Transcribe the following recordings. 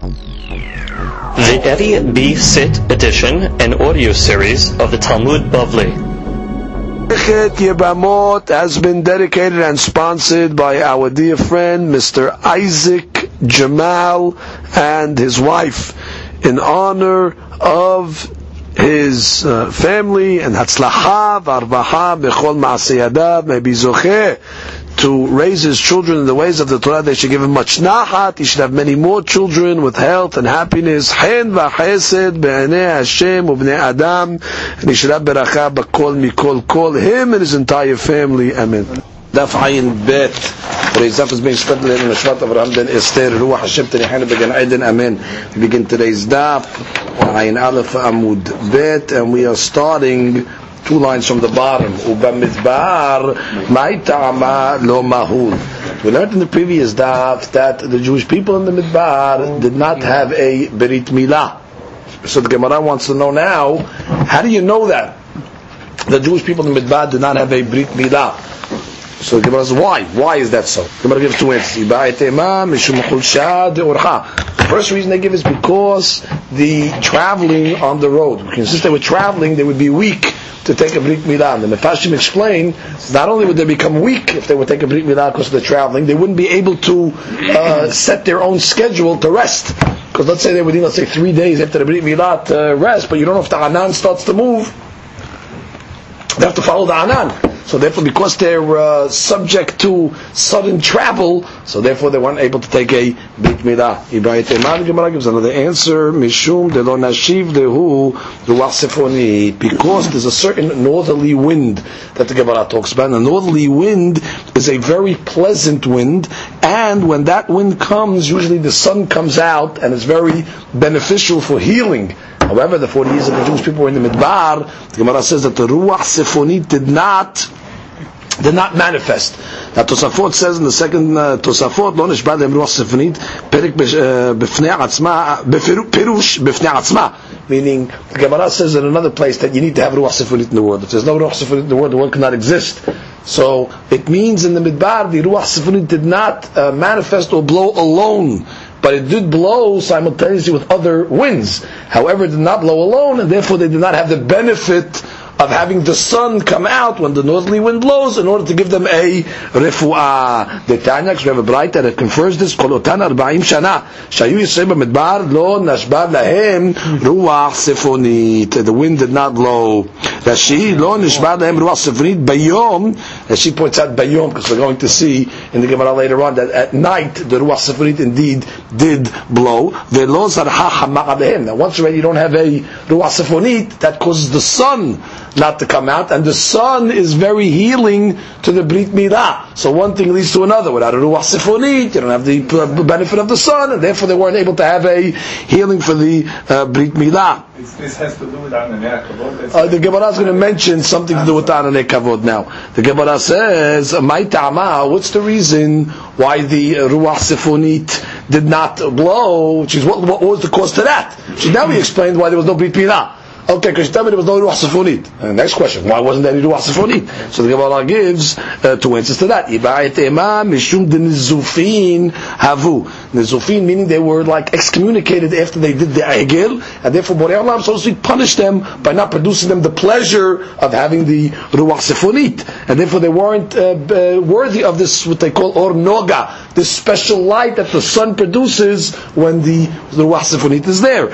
The Eddie B. Sit edition and audio series of the Talmud Bavli. Masechet Yebamot has been dedicated and sponsored by our dear friend Mr. Isaac Jamal and his wife in honor of his uh, family and Hatzlacha v'arvaha bechol ma'asiyadav may to raise his children in the ways of the Torah. They should give him much nahat. He should have many more children with health and happiness. Hen v'chesed be'anei Hashem u'bnei Adam. And he should have beracha b'kol mikol kol. Him and his entire family. Amen. דף עין ב' Reizaf is being studied in Nashvat Avraham ben Esther Ruach Hashem Tanihana Began Eden Amen we begin today's daf Ayin Aleph Amud Bet and we are starting two lines from the bottom. Ubamidbar Maitama Lo Mahul. We learned in the previous daf that the Jewish people in the Midbar did not have a Berit Milah. So the Gemara wants to know now how do you know that? The Jewish people in the Midbar did not have a Brit Milah so the Gemara says, why? Why is that so? The Gemara gives two answers. The first reason they give is because the traveling on the road. Because since they were traveling, they would be weak to take a Brit Milah. And the Mefashim explain, not only would they become weak if they would take a Brit Milah because of the traveling, they wouldn't be able to uh, set their own schedule to rest. Because let's say they would need, let's say, three days after the Brit Milah to rest, but you don't know if the Anan starts to move. They have to follow the Anan. So therefore, because they're uh, subject to sudden travel, so therefore they weren't able to take a brit milah. Ibrahim Gemara gives another answer: Mishum de lo nashiv dehu ruach. Because there's a certain northerly wind that the Gemara talks about. And the northerly wind is a very pleasant wind, and when that wind comes, usually the sun comes out, and it's very beneficial for healing. However, the 40 years that the Jewish people were in the Midbar, the Gemara says that the Ruach Sefonit did not did not manifest. Now Tosafot says in the second uh, Tosafot, לא נשבע להם רוח ספונית, פרק בפני עצמה, פירוש בפני עצמה. Meaning, the Gemara says in another place that you need to have ruach sefonit in the world. If there's no ruach sefonit in the world, the world cannot exist. So it means in the midbar the ruach sefonit did not uh, manifest or blow alone but it did blow simultaneously with other winds. However, it did not blow alone, and therefore they did not have the benefit of having the sun come out when the northerly wind blows in order to give them a refuah. The Tanya, we have a bright that confers this, kolotan arba'im shana, shayu yisrael b'midbar, lo nashbad lahem ruach sefonit. The wind did not blow. Rashi, lo nashbad lahem ruach sefonit bayom, as she points out bayom, because we're going to see in the Gemara later on that at night the ruach sefonit indeed did blow. Velo zarha hamma Now once already you don't have a ruach sefonit, that causes the sun not to come out, and the sun is very healing to the Brit Milah. So one thing leads to another. Without a Ruach Sifonit, you don't have the benefit of the sun, and therefore they weren't able to have a healing for the uh, Brit Milah. This has to do with Ananei Kavod. Uh, the Gemara is going to mention something to do with Ananei Kavod now. The Gemara says. What's the reason why the Ruach Sifonit did not blow? Which is what, what was the cause to that? So now we explained why there was no Brit Milah. Okay, because there was no ruach sefonit. Uh, next question: Why wasn't there any ruach sefonit? So the Gemara gives uh, two answers to that. mishum denizufin havu. Nizufin meaning they were like excommunicated after they did the egel, and therefore Borei Olam so to punished them by not producing them the pleasure of having the ruach sefonit, and therefore they weren't uh, uh, worthy of this what they call or noga, this special light that the sun produces when the, the ruach sefonit is there.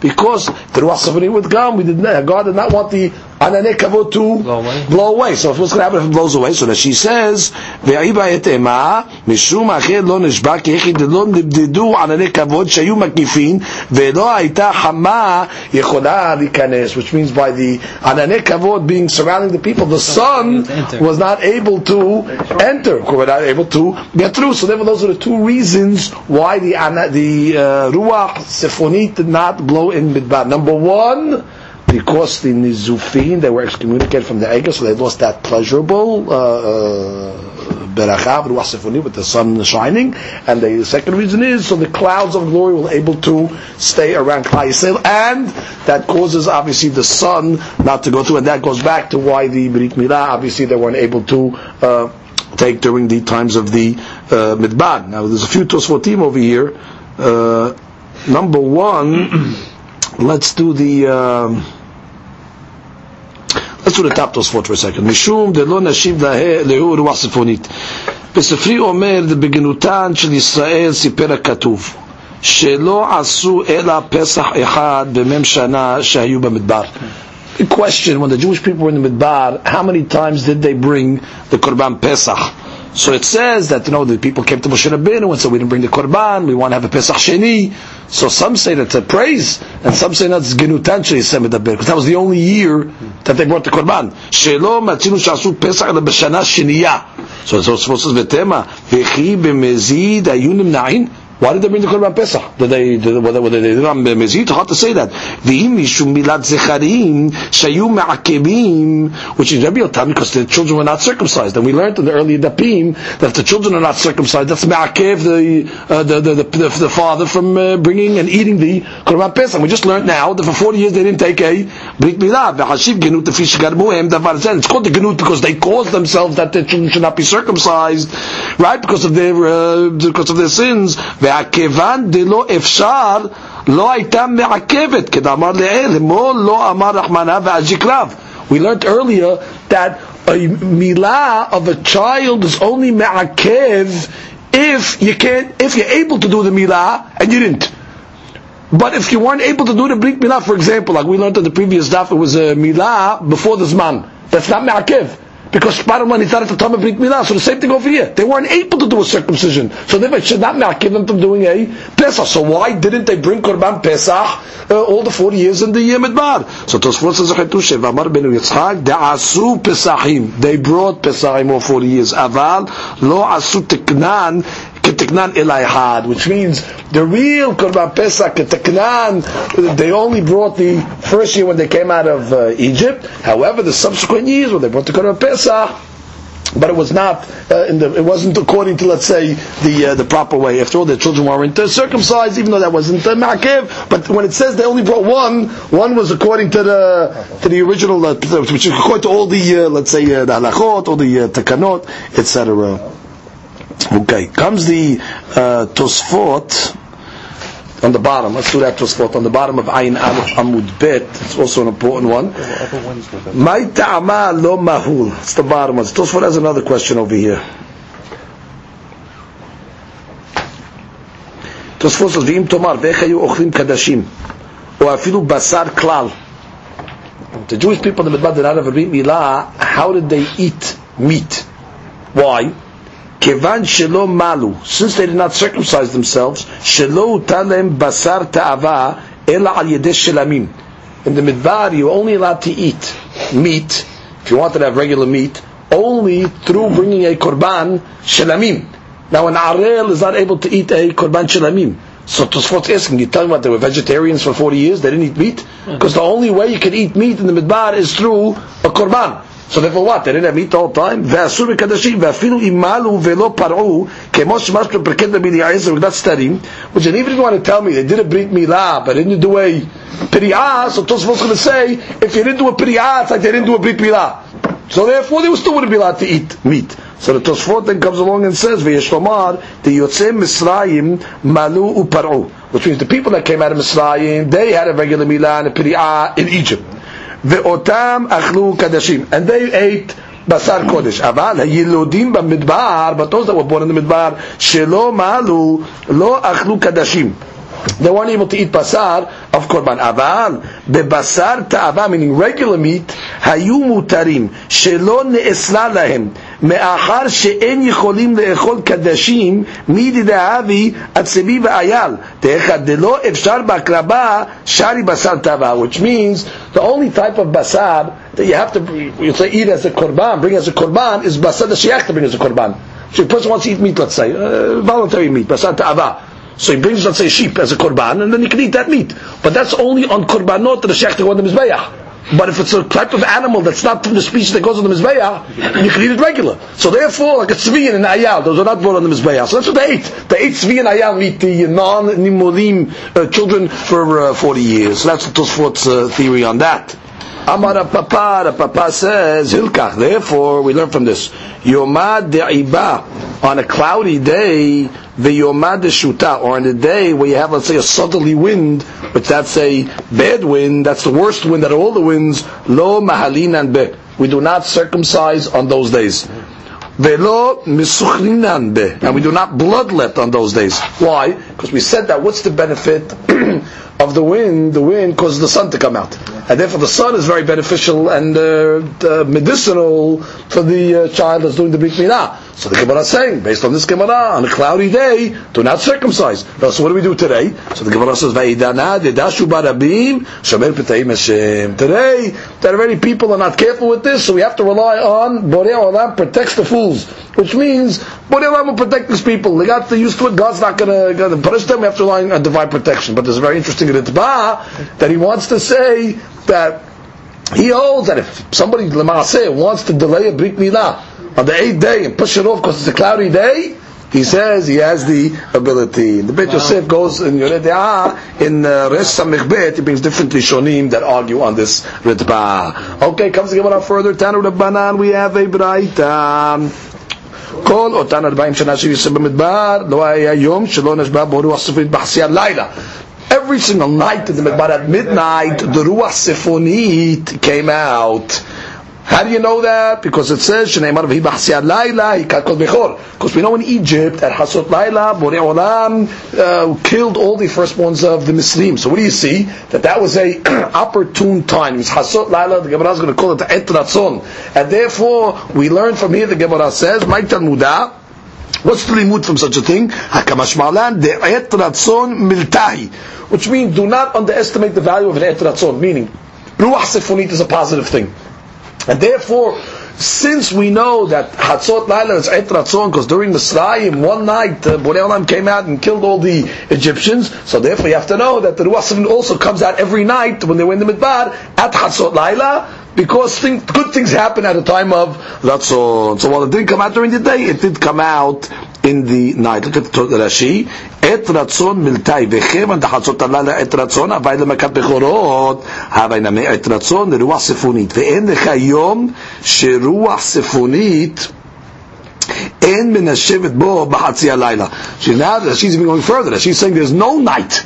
Because the Ruach Safari would come, we did not, God did not want the anane kavod to blow away. blow away. So what's going to happen if it blows away? So that she says, "Ve'iba etema mishum acher lo nishba ki echid lo nibdedu anane kavod shayu makifin ve'lo aita hama yechola likanes," which means by the anane kavod being surrounding the people, the sun was not able to enter, were not able to get through. So therefore, those are the two reasons why the the uh, ruach sefonit did not blow in midbar. Number one because the Nizufin, they were excommunicated from the Egel, so they lost that pleasurable uh, uh, beracha, uh, with the sun shining. And the second reason is, so the clouds of glory were able to stay around Klal Yisrael, and that causes obviously the sun not to go through, and that goes back to why the Brit Milah, obviously they weren't able to uh, take during the times of the uh, Midbar. Now, there's a few Tosfotim over here. Uh, number one, let's do the. Um, let's do the top Tosfot for a second. משום דלא נשיב להו רוח צפונית. בספרי אומר, בגנותן של ישראל סיפר הכתוב. שלא עשו אלא פסח אחד במ"ם שנה שהיו במדבר. The question, when the Jewish people were in the Midbar, how many times did they bring the Korban Pesach? So it says that, you know, the people came to Moshe Rabbeinu and said, we didn't bring the Korban, we want to have a Pesach Sheni. So some say that's a praise, and some say that's Genutan Sheyisem because that was the only year that they brought the Korban. Shelo matzinu shasu Pesach b'shana sheniya. So it's supposed to be tema. V'chi b'mezid ayunim na'in. Why did they bring the Korban Pesach? Did they, did, whether, whether they did it on Mezid? Hard to say that. V'im mishum milat zecharim shayu ma'akebim, which is Rabbi Yotam, because the children were not circumcised. And we learned in the early Dapim that if the children are not circumcised, that's ma'akev the, uh, the, the, the, the, the, father from uh, bringing and eating the Korban Pesach. We just learned now that for 40 years they didn't take a Brit Milah. V'hashiv genut fish garmuhem davar It's called the genut because they caused themselves that the children should not be circumcised, right? Because of their, uh, because of their sins. והכיוון דלא אפשר, לא הייתה מעכבת, כדאמר לעיל, אמור לא אמר רחמנה ואג'יקרב. We learned earlier that a milah of a child is only ma'akev if you can't, if you're able to do the milah and you didn't. But if you weren't able to do the brit milah, for example, like we learned in the previous daf, it was a milah before the zman. That's not ma'akev. Because line, he's not at the time of Brit Milah. So the same thing over here. They weren't able to do a circumcision. So they should not give them from doing a Pesach. So why didn't they bring Korban Pesach uh, all the 40 years in the uh, Midbar? So Tosfot says, Amar ben Yitzchak, De'asu Pesachim. They brought Pesachim all 40 years. Aval, lo asu teknan, keteknan elayhad, which means the real Korban Pesach keteknan, they only brought the first year when they came out of uh, Egypt. However, the subsequent years when they brought the Korban Pesach, but it was not uh, in the, it wasn't according to let's say the uh, the proper way. After all, their children weren't circumcised, even though that wasn't uh, makiv. But when it says they only brought one, one was according to the to the original, uh, which is according to all the uh, let's say uh, the halachot, all the uh, takanot, etc. Okay, comes the uh, Tosfot on the bottom. Let's do that Tosfot on the bottom of Ayin Aleph Amud Bet. It's also an important one. My ta'ama lo mahul. It's the bottom one. Tosfot has another question over here. Tosfot says, "V'im tomar ve'chayu ochlim kadashim, or afilu basar klal." The Jewish people in the Midbar did not have a milah. How did they eat meat? Why? Kevan shelo malu, since they did not circumcise themselves, shelo talem basar ta'ava ela al yedesh shelamim. In the midbar, you're only allowed to eat meat, if you wanted to have regular meat, only through bringing a korban shelamim. Now an arel is not able to eat a korban shelamim. So Tosfot's asking, you tell me what, they were vegetarians for 40 years, they didn't eat meat? Because the only way you can eat meat in the midbar is through a korban. So therefore what? They didn't have meat all the time? ואסור מקדשים, ואפילו אם מעלו ולא פרעו, כמו שמשהו פרקד רבי אליעזר וגדת סתרים, which and even if you want to tell me they did a brit milah, but they didn't do a piri'ah, so Tosfot's going to say, if you didn't do a piri'ah, it's like they didn't do a brit milah. So therefore they still wouldn't be allowed to eat meat. So the Tosfot then comes along and says, "V'yeshlomar the Yotzei Misraim malu uparu," which means the people that came out of Misraim they had a regular milah and a piri'ah in Egypt. ואותם אכלו קדשים. And they ate בשר קודש. אבל הילודים במדבר, that were born in שלא מעלו, לא אכלו קדשים. They weren't able to eat basar of korban. אבל בבשר תאווה, meaning regular meat, היו מותרים, שלא נאסלה להם. מאחר שאין יכולים לאכול קדשים מידי דאבי עצבי ואייל דאחד דלא אפשר בהקרבה שרי בשר טבע which means the only type of basar that you have to you say eat as a korban bring as a korban is basar that you have to bring as a korban so a person wants to eat meat let's say uh, voluntary meat basar ta'ava so he brings, let's say, sheep as a korban, and then he can eat that meat. But that's only on korbanot that the shech on the mizbeach. But if it's a type of animal that's not from the species that goes on the mizbeach, you can eat it regular. So therefore, like a tzvi and an ayal, those are not brought on the mizbeach. So that's what they ate. They ate tzvi and ayal meat, the non-nimulim uh, children for uh, 40 years. So that's Tosfot's uh, theory on that. Amar Papa, Papa says, Hilkach. Therefore, we learn from this. Yomad de'iba, on a cloudy day, the yomad shuta, or on a day where you have, let's say, a southerly wind, but that's a bad wind, that's the worst wind out of all the winds, lo mahalinan be. We do not circumcise on those days. Velo misuchrinan be. And we do not bloodlet on those days. Why? Because we said that what's the benefit of the wind? The wind causes the sun to come out. And therefore the sun is very beneficial and uh, uh, medicinal for the uh, child that's doing the Brit Milah. So the Gemara is saying, based on this Gemara, on a cloudy day, do not circumcise. So what do we do today? So the Gemara says. Today, that already people are not careful with this, so we have to rely on Borei Olam protects the fools, which means Borei Olam will protect these people. They got used to it. God's not going to punish them. We have to rely on divine protection. But there's a very interesting ritba that he wants to say that he holds that if somebody Lamaaseh wants to delay a Brit Milah on the eighth day and push it off because it's a cloudy day, he says he has the ability. The Beit Yosef goes in Yoredeah in uh, Res Samich he brings different Rishonim that argue on this Ritba. Okay, comes to give on further. Tanu Rabbanan, we have a Braita. כל אותן 40 שנה שיוסף במדבר, לא היה יום שלא נשבע בו רוח סופית בחסי הלילה. Every single night in the Midbar at midnight, the Ruach Sifonit came out. How do you know that? Because it says, Shneimar v'hi b'chasiyad laila, hikakol bechor. Because we know in Egypt, at Hasot laila, Borei Olam uh, killed all the firstborns of the Muslims. So what do you see? That that was a opportune time. It's Hasot laila, the Gemara is going to call it the Et Ratzon. And therefore, we learn from here, the Gemara says, Mike Talmudah, What's the limud from such a thing? Hakamash malan de'et ratzon miltahi. Which means do not underestimate the value of an et ratzon. Meaning, ruach sifonit is a positive thing. And therefore, since we know that Hatzot Laila is Et Ratzon, because during the Mitzrayim, one night, uh, Borei Olam came out and killed all the Egyptians, so therefore you have to know that the Ruach also comes out every night when they were in the Midbar, at Hatzot Laila, because things, good things happen at a time of Ratzon. So while it didn't come out during the day, it did come out in the night. Look at the Rashi. Et ratzon miltai v'chevan dachatzot alala et ratzon avay lemakat bechorot havay name et ratzon לרוח ספונית ואין לך יום שרוח ספונית אין מנשבת בו בחצי הלילה. Now she's even going further. She's saying there's no night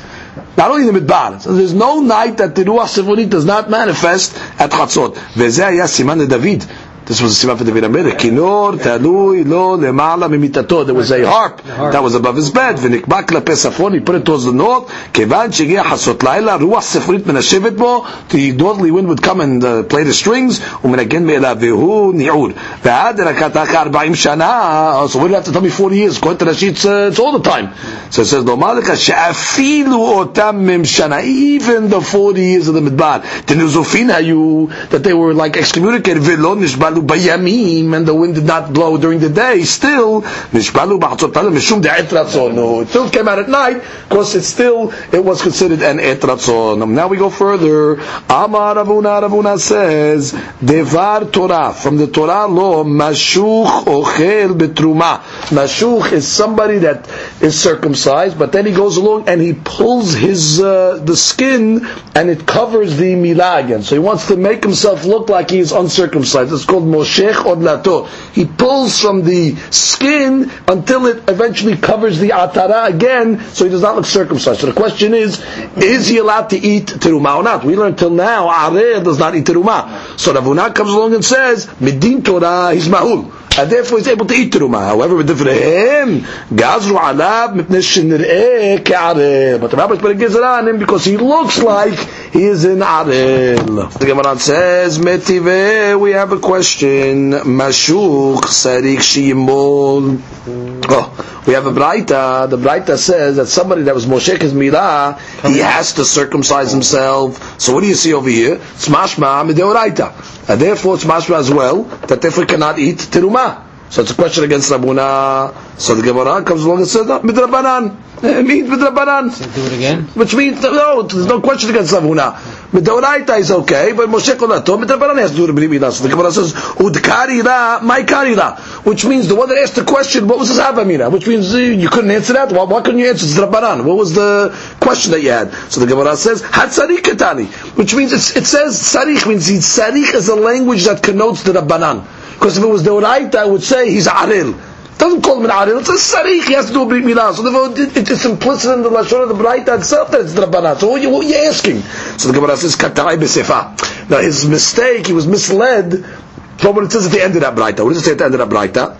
not only the midbar. So there's no night that the ruach sifonit does not manifest at chatzot. Vezeh siman David. This was a siman for David Amelech. Kinor talui lo lemala mimitato. There was a harp that was above his bed. V'nikba klape safon. He put it towards the north. Kevan shegia hasot laila ruach sefrit menashevet bo. The northerly wind would come and uh, play the strings. Umenagen me'elav vehu ni'ur. V'ad rakatach arba'im shana. So what do you have to tell me 40 years? To Rashi, it's, uh, it's all the time. So it says, Lomalika she'afilu otam mim shana. Even the 40 years of the midbar. Tenuzufin hayu. That they were like excommunicated. V'lo nishbal nishbalu bayamim, and the wind did not blow during the day, still, nishbalu mishum No, it still came out at night, because it still, it was considered an etratzon. Now we go further. Amar Rav Huna, Ravuna says, Devar Torah, from the Torah law, mashuch ochel betruma. Mashuch is somebody that is circumcised, but then he goes along and he pulls his, uh, the skin, and it covers the milah again. So he wants to make himself look like he is uncircumcised. It's called called Moshech Odlato. He pulls from the skin until it eventually covers the atara again, so he does not look circumcised. So the question is, is he allowed to eat teruma or not? We learned till now, Areh does not eat teruma. So Rav Huna comes along and says, Midin Torah, he's mahul and therefore he's able to eat teruma. However, with different gazru alav mipnei shenireh ke'arel. But the rabbi put a on him because he looks like he is in arel. The Gemara says, metive, we have a question. Mashuch sarik shimol. Oh, we have a braita. The braita says that somebody that was Moshe Milah, he has to circumcise himself. So what do you see over here? Smashma mideoraita. And therefore it's mashma as well, that therefore cannot eat teruma. So it's a question against Rav Huna. So the Gemara comes along and says, no, midrabanan. It means midrabanan. So do it again. Which means, no, there's no question against Rav Huna. Midoraita is okay, but Moshe Kolato, midrabanan has to do the Brit Milah. So the Gemara says, udkari ra, my karira. Which means the one that asked the question, what was his avamina? Which means uh, you couldn't answer that. Why, why couldn't you answer? It's drabanan. What was the question that you had? So the Gemara says, hatzarich katani. Which means it's, it says sarich means sarich is a language that connotes the rabbanan. Because if it was the Oraita, I would say he's aril. Doesn't call him an aril. It's a sarich. He has to do a brit milah. So therefore, it, it, it's implicit in the lashon of the Oraita itself that it's the rabbanan. So what you, what are you asking? So the Gemara says katai b'sefa. Now his mistake, he was misled from what it says at the end of that Braita. What does it say at the end of that Braita?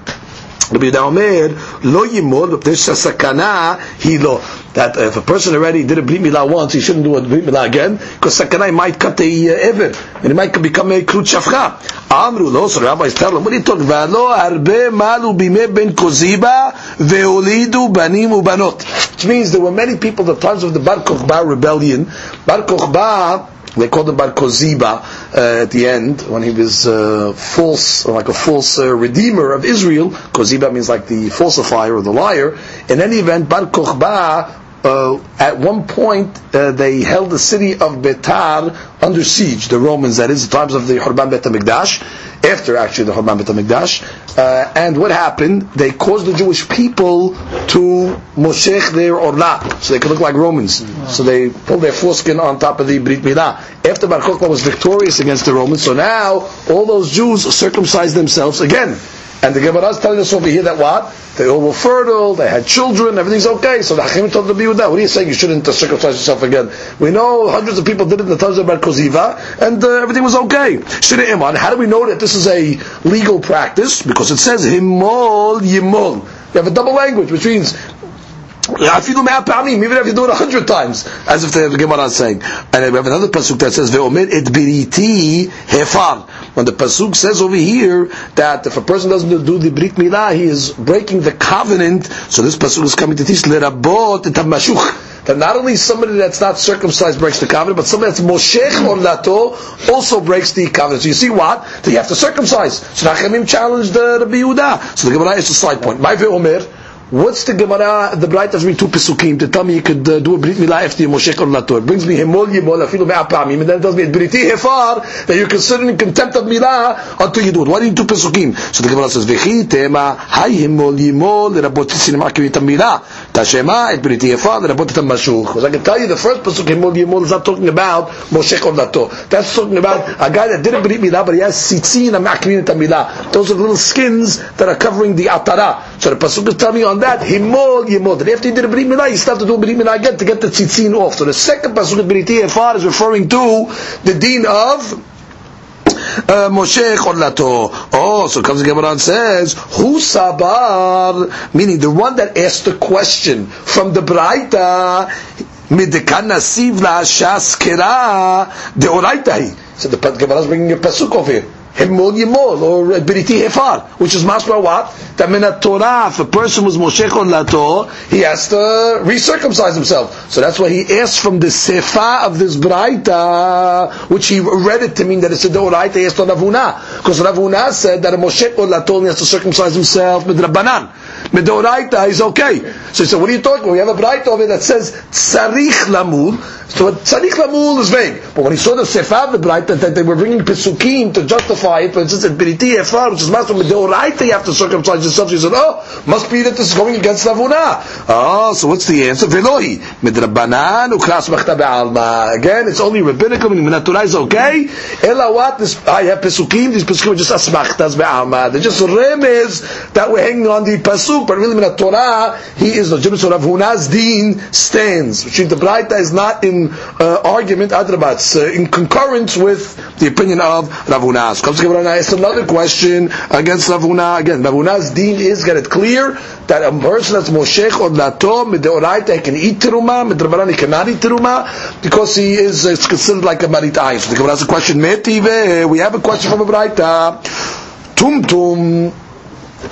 Yehuda Omer, lo yimol, there's a sakana, he lo. That if a person already did a brit milah once, he shouldn't do a brit milah again, because sakana he might cut the uh, ever, and he might become a krut shafcha. Amru lo, so rabbis tell him, what are you talking about? Lo harbe malu bime ben koziba, veolidu banim ubanot. Which means there were many people at the times of the Bar Kokhba rebellion. Bar Kokhba, they called him Bar Koziba uh, at the end when he was uh, false, like a false uh, redeemer of Israel. Koziba means like the falsifier or the liar. In any event, Bar Kokhba. Uh, at one point, uh, they held the city of Betar under siege. The Romans, that is, the times of the Hurban Bet Hamikdash, after actually the Hurban Bet Hamikdash. Uh, and what happened? They caused the Jewish people to moshech their orla, so they could look like Romans. So they pulled their foreskin on top of the Brit Milah. After Bar Kokhba was victorious against the Romans, so now all those Jews circumcised themselves again. And the Gemara is telling us over here that what? They all were fertile, they had children, everything's okay. So the Hachim told the Yehuda, what are you saying? You shouldn't circumcise yourself again. We know hundreds of people did it in the times of Bar Koziva, and uh, everything was okay. Shouldn't Iman. How do we know that this is a legal practice? Because it says Himol Yimol. You have a double language, which means even if you do it a hundred times, as if the Gemara is saying. And we have another pasuk that says, "Ve'omer et biriti hefar." When the pasuk says over here that if a person doesn't do the brit milah, he is breaking the covenant. So this pasuk is coming to teach lerabot et hamashuch. That not only somebody that's not circumcised breaks the covenant, but somebody that's moshech or lato also breaks the covenant. So you see what? That you have to circumcise. So Nachemim challenged the Rabbi Yehuda. So the Gemara is a side point. My ve'omer. What's the Gemara? The Bright has me two pesukim to tell me you could uh, do a brit milah after you moshek or lator. It brings me himol yimol afilu me'apamim, and then tells me briti hefar that you're considering in contempt of milah until you do it. Why do you two pesukim? So the Gemara says v'chi tema hay himol yimol lerabot tzitzin ma'akivit milah tashema et briti hefar lerabot et mashuch. Because I can tell you the first pasuk himol yimol is not talking about moshek or lator. That's talking about a guy that did a brit milah but he has tzitzin and ma'akivit milah. Those are little skins that are covering the atara. So the pasuk is telling me on that himol yimol. That after you did a brit milah, you still have to do a brit milah again to get the tzitzin off. So the second pasuk of briti efar is referring to the deen of uh, Moshe Cholato. Oh, so comes the Gemara and says, Hu Sabar, meaning the one that asked the question from the Braita, Midekan Nasiv La Shas Kera, De Oraita. So the Gemara is bringing a pasuk over here. Himol Yimol, or Biriti Hefar, which is masma what? That in a Torah, if a person was Moshe Lato, he has to recircumcise himself. So that's why he asked from the Sefa of this Braita, which he read it to mean that it's a Doraita, he asked on Rav Huna. Because Rav Huna said that a Moshe Lato he has to circumcise himself with Rabbanan. Medoraita is okay. So he said, what are you talking about? We have a Braita over that says Tzarich Lamul. So Tzarich Lamul is vague. But when he saw the Sefa of the Braita, that they were bringing Pesukim to justify it, but it says Biriti Efar, which is Master Medoraita, you have to circumcise yourself. He said, oh, must be that this is going against Rav Huna. Oh, ah, so what's the answer? Velohi. Midrabanan ukras machta be'alma. Again, it's only rabbinical, meaning Minatura is okay. Ela what? This, ah, I have Pesukim, these Pesukim are just asmachtas be'alma. They're just remez that we're hanging on the Pasuk, but really in Torah, he is legitimate. So Rav Huna's deen stands. Which the Braita is not in uh, argument, Adrabat, it's uh, in concurrence with the opinion of Rav Huna. So Gemara ask another question against Rav Huna. Again, Rav Huna's deen is, get it clear, that a person that's Moshech or Lato, Mideoraita, he can eat teruma, Midrabanan, he cannot eat teruma, because he is uh, considered like a Maritai. So the Gemara asks a question, we have a question from a Braita. Tum tum.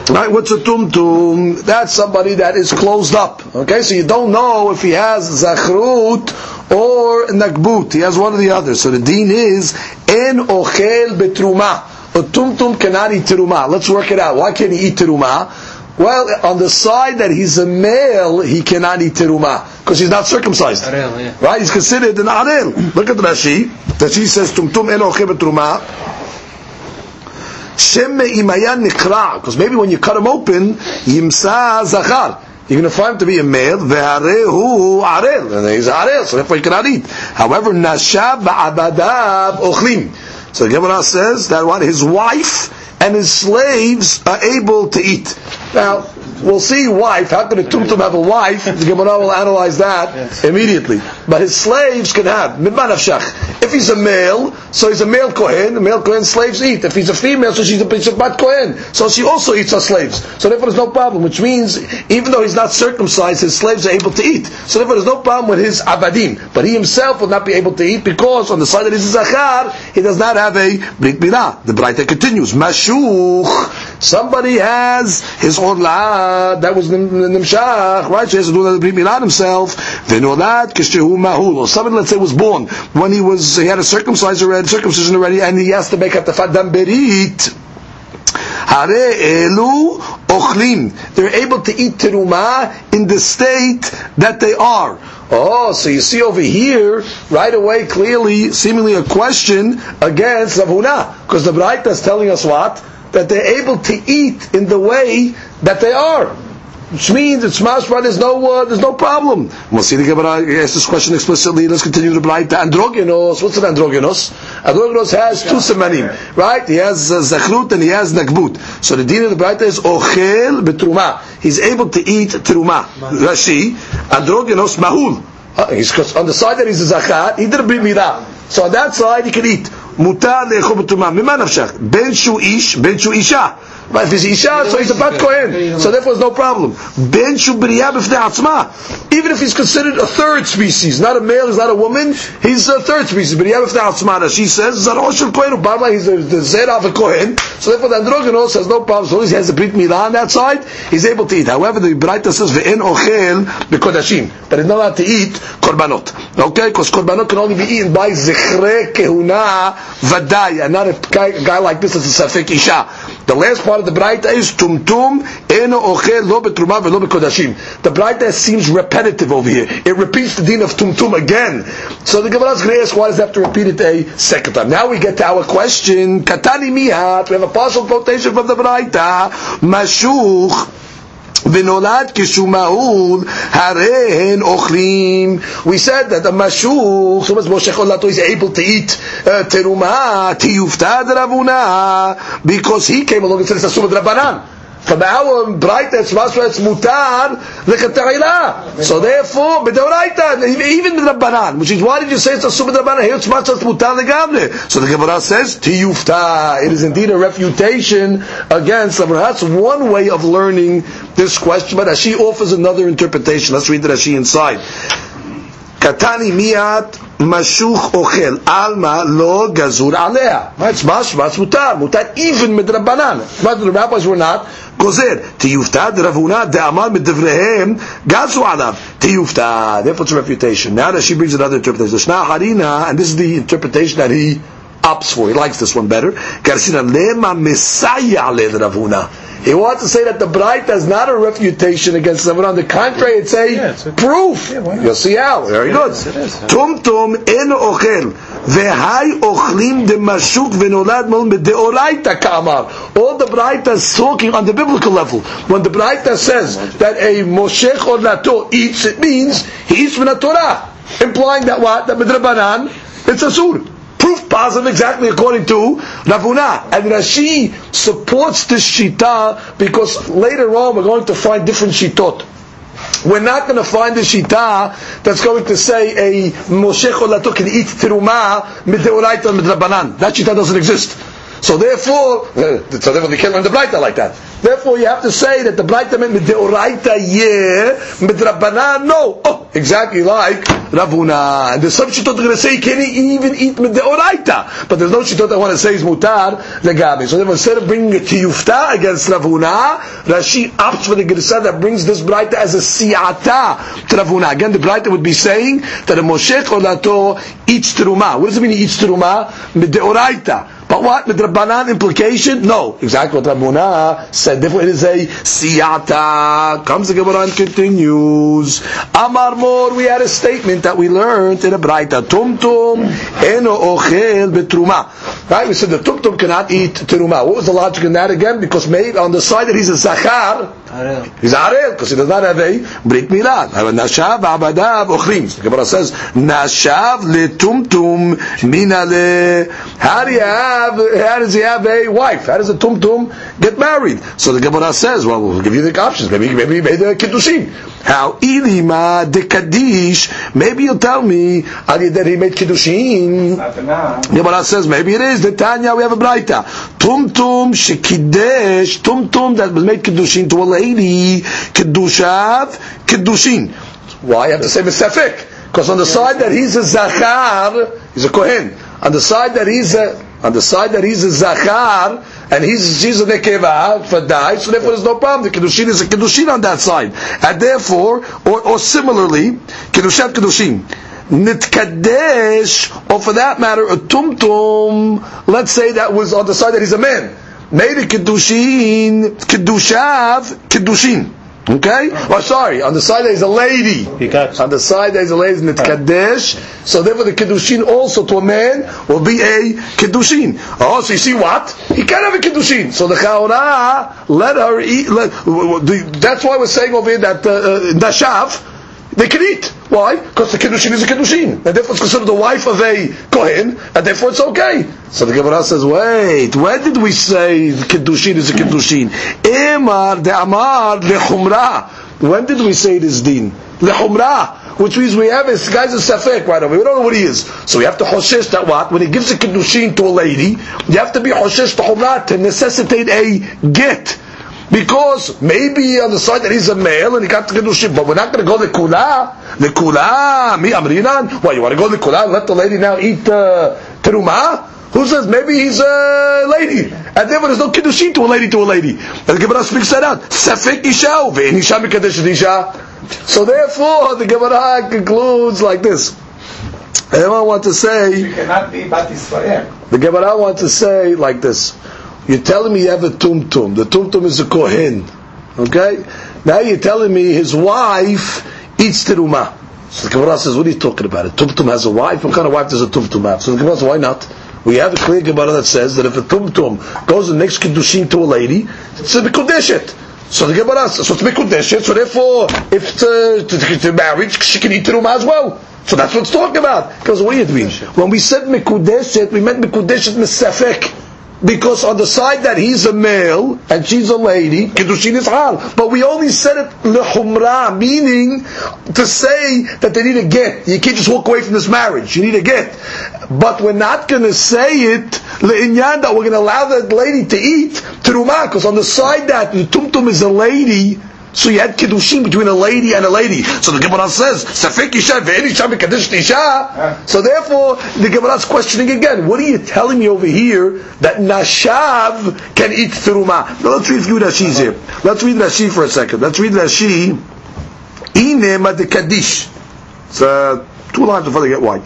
Right, what's a tumtum? That's somebody that is closed up. Okay, so you don't know if he has zachrut or nagbut. He has one or the other. So the deen is en ochel betruma. a tumtum cannot eat teruma. Let's work it out. Why can't he eat teruma? Well, on the side that he's a male, he cannot eat teruma because he's not circumcised. Arel, yeah. Right? He's considered an arel. Look at the Rashi. The Rashi says tumtum eno ochel teruma. Nikra. Because maybe when you cut him open, yimsa zachar. You're going to find him to be a male. Ve'arehu arel. And he's arel, so therefore he cannot eat. However, nashab ba'abadav ochlim. So Gemara says that what his wife and his slaves are able to eat. Now, we'll see wife. How can a tumtum have a wife? The Gemara will analyze that immediately. But his slaves can have. If he's a male, so he's a male Kohen, the male Kohen slaves eat. If he's a female, so she's a Shabbat Kohen. So she also eats her slaves. So therefore there's no problem, which means even though he's not circumcised, his slaves are able to eat. So therefore there's no problem with his abadim. But he himself will not be able to eat because on the side that he's a Zachar, he does not have a Brit Milah. The Braita continues. Mashuch. Somebody has his orla that was nim- nimshach, right? He has to do that Brit Milah himself. V'nolad kishehu mahul. Or somebody, let's say, was born when he was, he had a circumcision already, circumcision already, and he has to make up the fadam berit. Hare elu ochlim. They're able to eat teruma in the state that they are. Oh, so you see over here, right away, clearly, seemingly a question against Rav Because the Braita is telling us what? That they're able to eat in the way that they are. Which means it's mashma, there's no, uh, there's no problem. We'll see the Gemara asks this question explicitly. Let's continue to Braita. Androgynos, what's an androgynos? Androgynos has two semanim, right? He has uh, zachrut and he has nagbut. So the din of the Braita is ochel betruma. He's able to eat truma. Rashi, androgynos mahul. Uh, he's on the side that he's a zachat, he didn't bring midah. So on that side he can eat. מותר לאכול בתרומה, ממה נפשך? בין שהוא איש, בין שהוא אישה. But if he's Isha, so he's a Bat Kohen. So therefore, there's no problem. Ben Shubriya Atzma. Even if he's considered a third species, not a male, he's not a woman, he's a third species. But B'riyah B'fnei Atzma. She says, Zaroshel Kohen Obama, he's the, Zed of a Kohen. So therefore, the Androgynos has no problem. So long as he has a Brit Milah on that side, he's able to eat. However, the Ibraita says, Ve'en Ochel B'kodashim. That he's not allowed to eat Korbanot. Okay? Because Korbanot can only be eaten by Zichre Kehuna Vadai. And not a guy, a guy like this is a Safik Isha. The last part of the Braita is tumtum eno ochel lo betruma velo bekodashim. The Braita seems repetitive over here. It repeats the din of tumtum again. So the Gemara is going to ask, why does it have to repeat it a second time? Now we get to our question. Katani mihat. We have a partial quotation from the Braita. Mashuch. ונולד כשהוא מהול, הרי הן אוכלים. We said that the משוך, so Moshe Olato is able to eat uh, teruma, tiyufta דרבונה, because he came along and said it's a sumad rabbanan. From our bright it's masra it's mutar lekatayla. So therefore, b'deoraita, even the rabbanan, which is why did you say it's a sumad rabbanan? Here it's masra it's mutar legamne. So the Gemara says tiyufta. It is indeed a refutation against. That's one way of learning this question, but Rashi offers another interpretation. Let's read the Rashi inside. קטני מיד משוך אוכל, עלמא לא גזור עליה. משמע, it's מותר, מותר even מדרבנן. The rabbis were not גוזר. תיופתא דרבונה דאמר מדבריהם גזו עליו. תיופתא. It's a refutation. Now that she brings another interpretation. Shna harina, and this is the interpretation that he opts for. He likes this one better. Garsina lema mesaya le Ravuna. He wants to say that the Braita is not a refutation against someone. On the contrary, it's a Yeah, it's a- proof. Yeah, why not? You'll see how. Very good. Yes, it is. טום טום אין אוכל, והי אוכלים דמשוק ונולד מול מדאורייתא כאמר. All the Braita is talking on the biblical level. When the Braita says that a moshech or lato eats, it means he eats from the Torah. Implying that what? That midrabanan, it's a sur. Positive exactly according to Rav Huna. And Rashi supports this shita because later on we're going to find different shitot. We're not going to find a shita that's going to say a Moshe Cholato can eat teruma mideoraita midrabanan. That shita doesn't exist. So therefore, so therefore they can't learn the Braita like that. Therefore you have to say that the Braita meant mideoraita yeah, midrabanan no. Oh, exactly like Rav Huna. And there's some shitot that going to say can't even eat mideoraita. But there's no shitot that want to say is mutar legabe. So instead of bringing a tiyufta against Ravuna, Rashi opts for the Gersa that brings this Braita as a siyata to Ravuna. Again, the Braita would be saying that a Moshe Olato eats teruma. What does it mean he eats teruma? Mideoraita. But what? The Rabbanan implication? No. Exactly what Rav Huna said. Therefore, it is a siyata. Comes the Gemara and continues. Amar Mor, we had a statement that we learned in a Braita. Tumtum eno ochel betruma. Right? We said the tumtum cannot eat teruma. What was the logic in that again? Because maybe on the side that he's a zachar, he's arel, because he does not have a brit milah. Nashav abadav ochrim. The Gemara says, Nashav letumtum minale. How do you have, how does he have a wife? How does a tumtum get married? So the Gemara says, well, we'll give you the options. Maybe, maybe he made a kiddushin. How? Ilima de kaddish. Maybe you'll tell me that he made kiddushin. The Gemara says, maybe it is. The Tanya, we have a braita. Tumtum shekidesh. Tumtum that was made kiddushin to a lady. Kiddushav. Kiddushin. Why? You have to say Mesefik. Because on the side that he's a Zachar, he's a Kohen. On the side that he's a, on the side that he's a Zachar, and he's, she's a Nekeva, for die, so therefore there's no problem. The Kiddushin is a Kiddushin on that side. And therefore, or, or similarly, Kiddushat Kiddushin. Nitkadesh, or for that matter, a Tumtum, let's say that was on the side that he's a man. Made a Kiddushin, Kiddushav, Kiddushin. Okay? Oh, sorry. On the side there is a lady. On the side there is a lady in the Kaddish. So therefore the Kiddushin also to a man will be a Kiddushin. Oh, so you see what? He can't have a Kiddushin. So the Chaura let her eat. Let, that's why we're saying over here that uh, uh, Nashav, they can eat. Why? Because the Kiddushin is a Kiddushin. And therefore it's considered the wife of a Kohen, and therefore it's okay. So the Gemara says, wait, when did we say the Kiddushin is a Kiddushin? Emar de Amar lechumra. When did we say it is din? Lechumra. Which means we have this guy's a safek right over. We don't know what he is. So we have to hoshesh that what? When he gives a Kiddushin to a lady, you have to be hoshesh to to necessitate a get. Because maybe on the side that he's a male and he got the kedushin, but we're not going to go the kula, the kula, mi amrinan. Why you want to go the kula and let the lady now eat uh, teruma? Who says maybe he's a lady? And therefore there's no kiddushin to a lady to a lady. And the Gemara speaks that out. Sefik isha ve'in isha mikadesh isha. So therefore the Gemara concludes like this. And I want to say, You cannot be Bat Yisrael. the Gemara wants to say like this. You're telling me you have a tumtum. The tumtum is a kohen. Okay? Now you're telling me his wife eats teruma. So the Gemara says, what are you talking about? A tumtum has a wife? What kind of wife does a tumtum have? So the Gemara says, why not? We have a clear Gemara that says that if a tumtum goes and makes kiddushin to a lady, it's a mikudeshet. So the Gemara says, so it's mikudeshet, so therefore, if uh, to, to, to marriage, she can eat teruma as well. So that's what it's talking about. Because what do you mean? When we said mikudeshet, we meant mikudeshet misafek. Because on the side that he's a male and she's a lady, kiddushin is hal. But we only said it lehumra, meaning to say that they need a get. You can't just walk away from this marriage. You need a get. But we're not going to say it leinyan that we're going to allow that lady to eat teruma. Because on the side that the tumtum is a lady. So you had kiddushin between a lady and a lady. So the Gemara says, "Safek isha ve'en isha mekadesh isha." So therefore, the Gemara is questioning again. What are you telling me over here that nashav can eat teruma? Now let's read a few Rashi's here. Let's read Rashi for a second. Let's read Rashi. Ine de kaddish. It's uh, two lines before they get wide.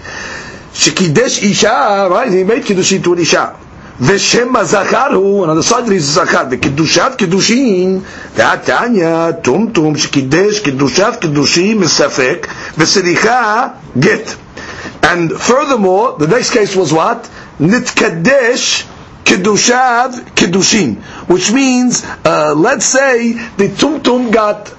Shekidesh isha, right? He made kiddushin to an isha. ושם הזכר הוא, on the side is זכר, וקדושת קדושין, והתניא, טומטום, שקידש קדושת קדושין מספק, וסליחה גט. And furthermore, the next case was what? נתקדש kedushav kedushin, which means, uh, let's say the tumtum got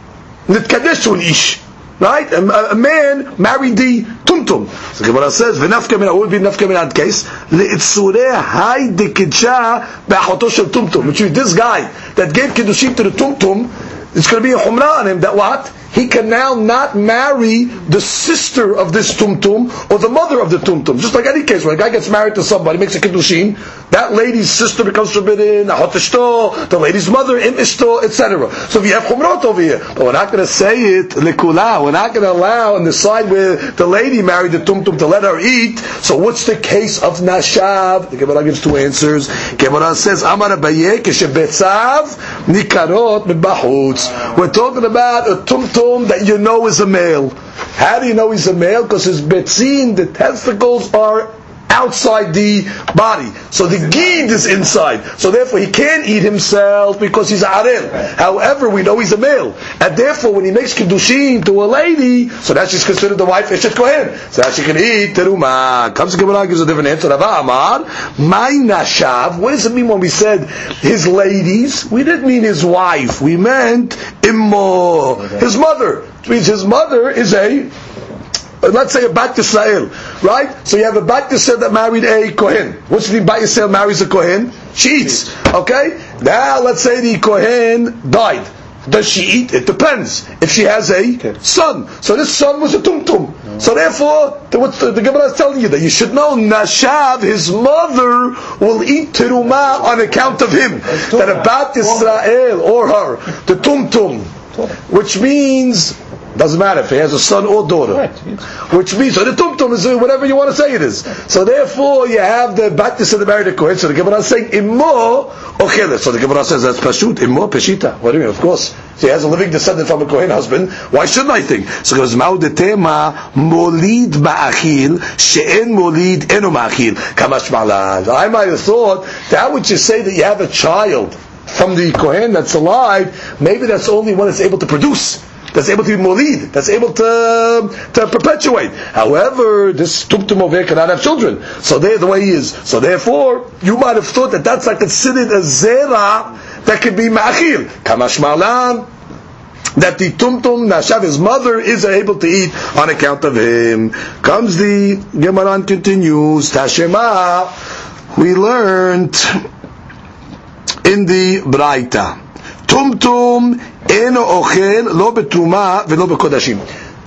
nitkadesh to an ish, right? A, a man married the tumtum. So Gemara says, "V'nafka min." Would be nafka min case? Leitzureh hay be'achoto shel tumtum. Which means this guy that gave kiddushin to the tumtum, it's going to be a humra on him. That what? He can now not marry the sister of this tumtum or the mother of the tumtum. Just like any case, when a guy gets married to somebody, makes a kiddushin, that lady's sister becomes forbidden, the lady's mother, etc. So we have chumrot over here, but we're not going to say it lekula. We're not going to allow on the side where the lady married the tumtum to let her eat. So what's the case of nashav? The Gemara gives two answers. Gemara says, Amar Abaye mibachutz. We're talking about a tumtum that you know is a male. How do you know he's a male? Because his betzin, the testicles are outside the body. So the gid is inside. So therefore he can't eat himself because he's a arel. However, we know he's a male. And therefore when he makes kiddushin to a lady, so that she's considered the wife Eshet Kohen. So now she can eat teruma. Comes to Gemara gives a different answer. Rava Amar, my nashav. What does it mean when we said his ladies? We didn't mean his wife. We meant immo, his mother. Which means his mother is a let's say a Bat Yisrael, right? So you have a Bat Yisrael that married a Kohen. What's the Bat Yisrael marries a Kohen? She eats, okay? Now let's say the Kohen died. Does she eat? It depends. If she has a son. So this son was a tumtum. So therefore, the, what the, the Gemara is telling you that you should know Nashav, his mother, will eat teruma on account of him. That about Israel or her, the tumtum. Which means doesn't matter if he has a son or daughter. Which means, so the tumtum is whatever you want to say it is. So therefore, you have the Baptist and the married Kohen. So the Gemara is saying, immo ochelet. So the Gemara says, that's pashut, immo peshita. What do you mean? Of course. So he has a living descendant from a Kohen husband. Why shouldn't I think? So goes, ma'u detema molid ma'achil, she'en molid eno ma'achil. Kamash. I might have thought, that would just say that you have a child from the Kohen that's alive, maybe that's the only one that's able to produce that's able to be molid, that's able to, to perpetuate. However, this tumtum over here cannot have children. So there, the way he is. So therefore, you might have thought that that's like considered a zera that could be ma'achil. Kamash malan, that the tumtum nashav his mother is able to eat on account of him. Comes the Gemara continues Tashema. We learned in the Braita. Eno ochel lo betruma velo bekodashim.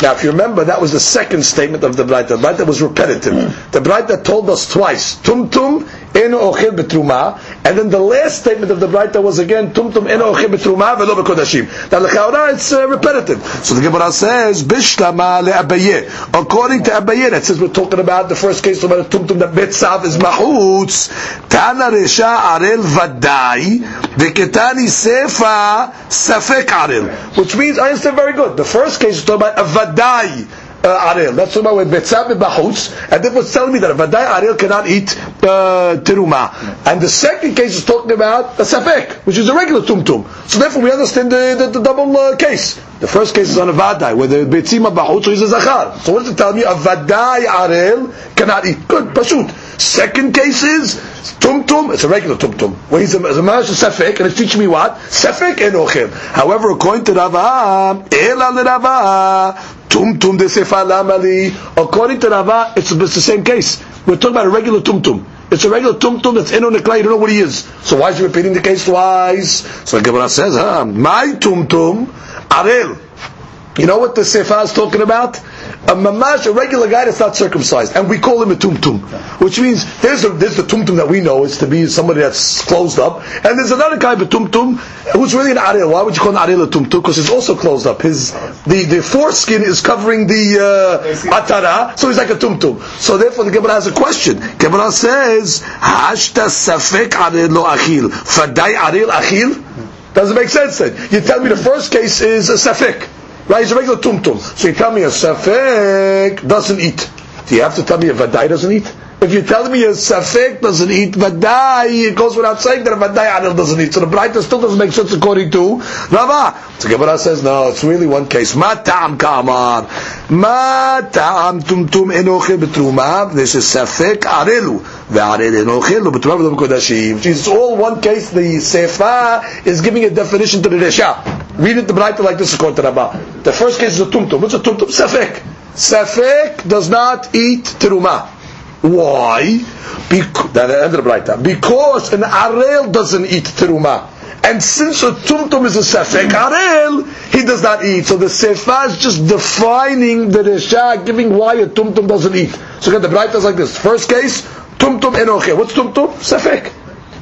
Now, if you remember, that was the second statement of the Braita. The was repetitive. The Braita told us twice, tum tum en ochel betruma, and then the last statement of the Braita was again, tum tum en ochel betruma velo bekodashim. Now, lechaora, it's uh, repetitive. So the Gemara says, bishlama le'abaye. According to Abaye, that says we're talking about the first case about the tum tum that betzav is mahutz, tana resha arel vadai, v'ketani sefa safek arel. Which means, I understand very good. The first case is talking about a vadai uh, arel. That's talking about with betzab bahutz, and therefore it's telling me that a vadai arel cannot eat uh, teruma. And the second case is talking about a safek, which is a regular tumtum. So therefore we understand the, the, the double uh, case. The first case is on a vadai, where the betzima bahutz is a zachar. So what does it tell me? A vadai arel cannot eat. Good, pashut. Second case is tumtum. It's a regular tumtum. Where he's a, a manash safek, and it's teaching me what safek and ochel. However, according to Rava, ela Rava. Tum tum de sefa lamali. According to Rava, it's, it's the same case. We're talking about a regular tum tum. It's a regular tum tum that's in on the clay. You don't know what he is. So why is he repeating the case twice? So the Gemara says, huh? My tum tum, arel. You know what the sefa is talking about? A mamash, a regular guy that's not circumcised, and we call him a tumtum, which means there's a, there's the tumtum that we know is to be somebody that's closed up, and there's another guy, a tumtum, who's really an aril. Why would you call an aril a tumtum? Because he's also closed up. His the the foreskin is covering the uh, atara, so he's like a tumtum. So therefore, the Gemara has a question. Gemara says, "Hashta safek aril lo achil, fadai aril achil." Doesn't make sense then. You tell me the first case is a safek. Right, he's a regular tumtum. So you tell me a safek doesn't eat. Do you have to tell me a vadai doesn't eat? If you tell me a safek doesn't eat vadai, it goes without saying that a vadai anil doesn't eat. So the Braita still doesn't make sense according to Rava. So Gemara says, no, it's really one case. Ma ta'am kamar. Ma ta'am tumtum enoche betruma. This is safek arelu. Is all one case. The sefa is giving a definition to the resha. Read it the Braita like this according to Rava. The first case is a tumtum. What's a tumtum? Safek. Safek does not eat teruma. Why? Because, because an arel doesn't eat teruma. And since a tumtum is a safek arel, he does not eat. So the sefa is just defining the resha, giving why a tumtum doesn't eat. So again, the Braita is like this. First case, tumtum enoche. What's tumtum? Safek.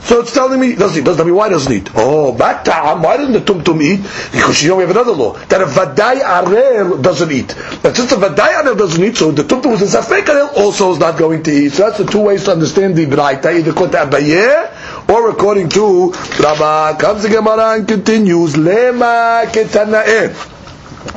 So it's telling me, doesn't eat. Doesn't tell me why doesn't eat. Oh, batam, um, why doesn't the tumtum eat? Because you know we have another law, that a vadai arel doesn't eat. But since the vadai arel doesn't eat, so the tumtum who's a safek arel also is not going to eat. So that's the two ways to understand the braita, either according to Abaye, or according to Rava. Comes the Gemara and continues, lema ketanaeh.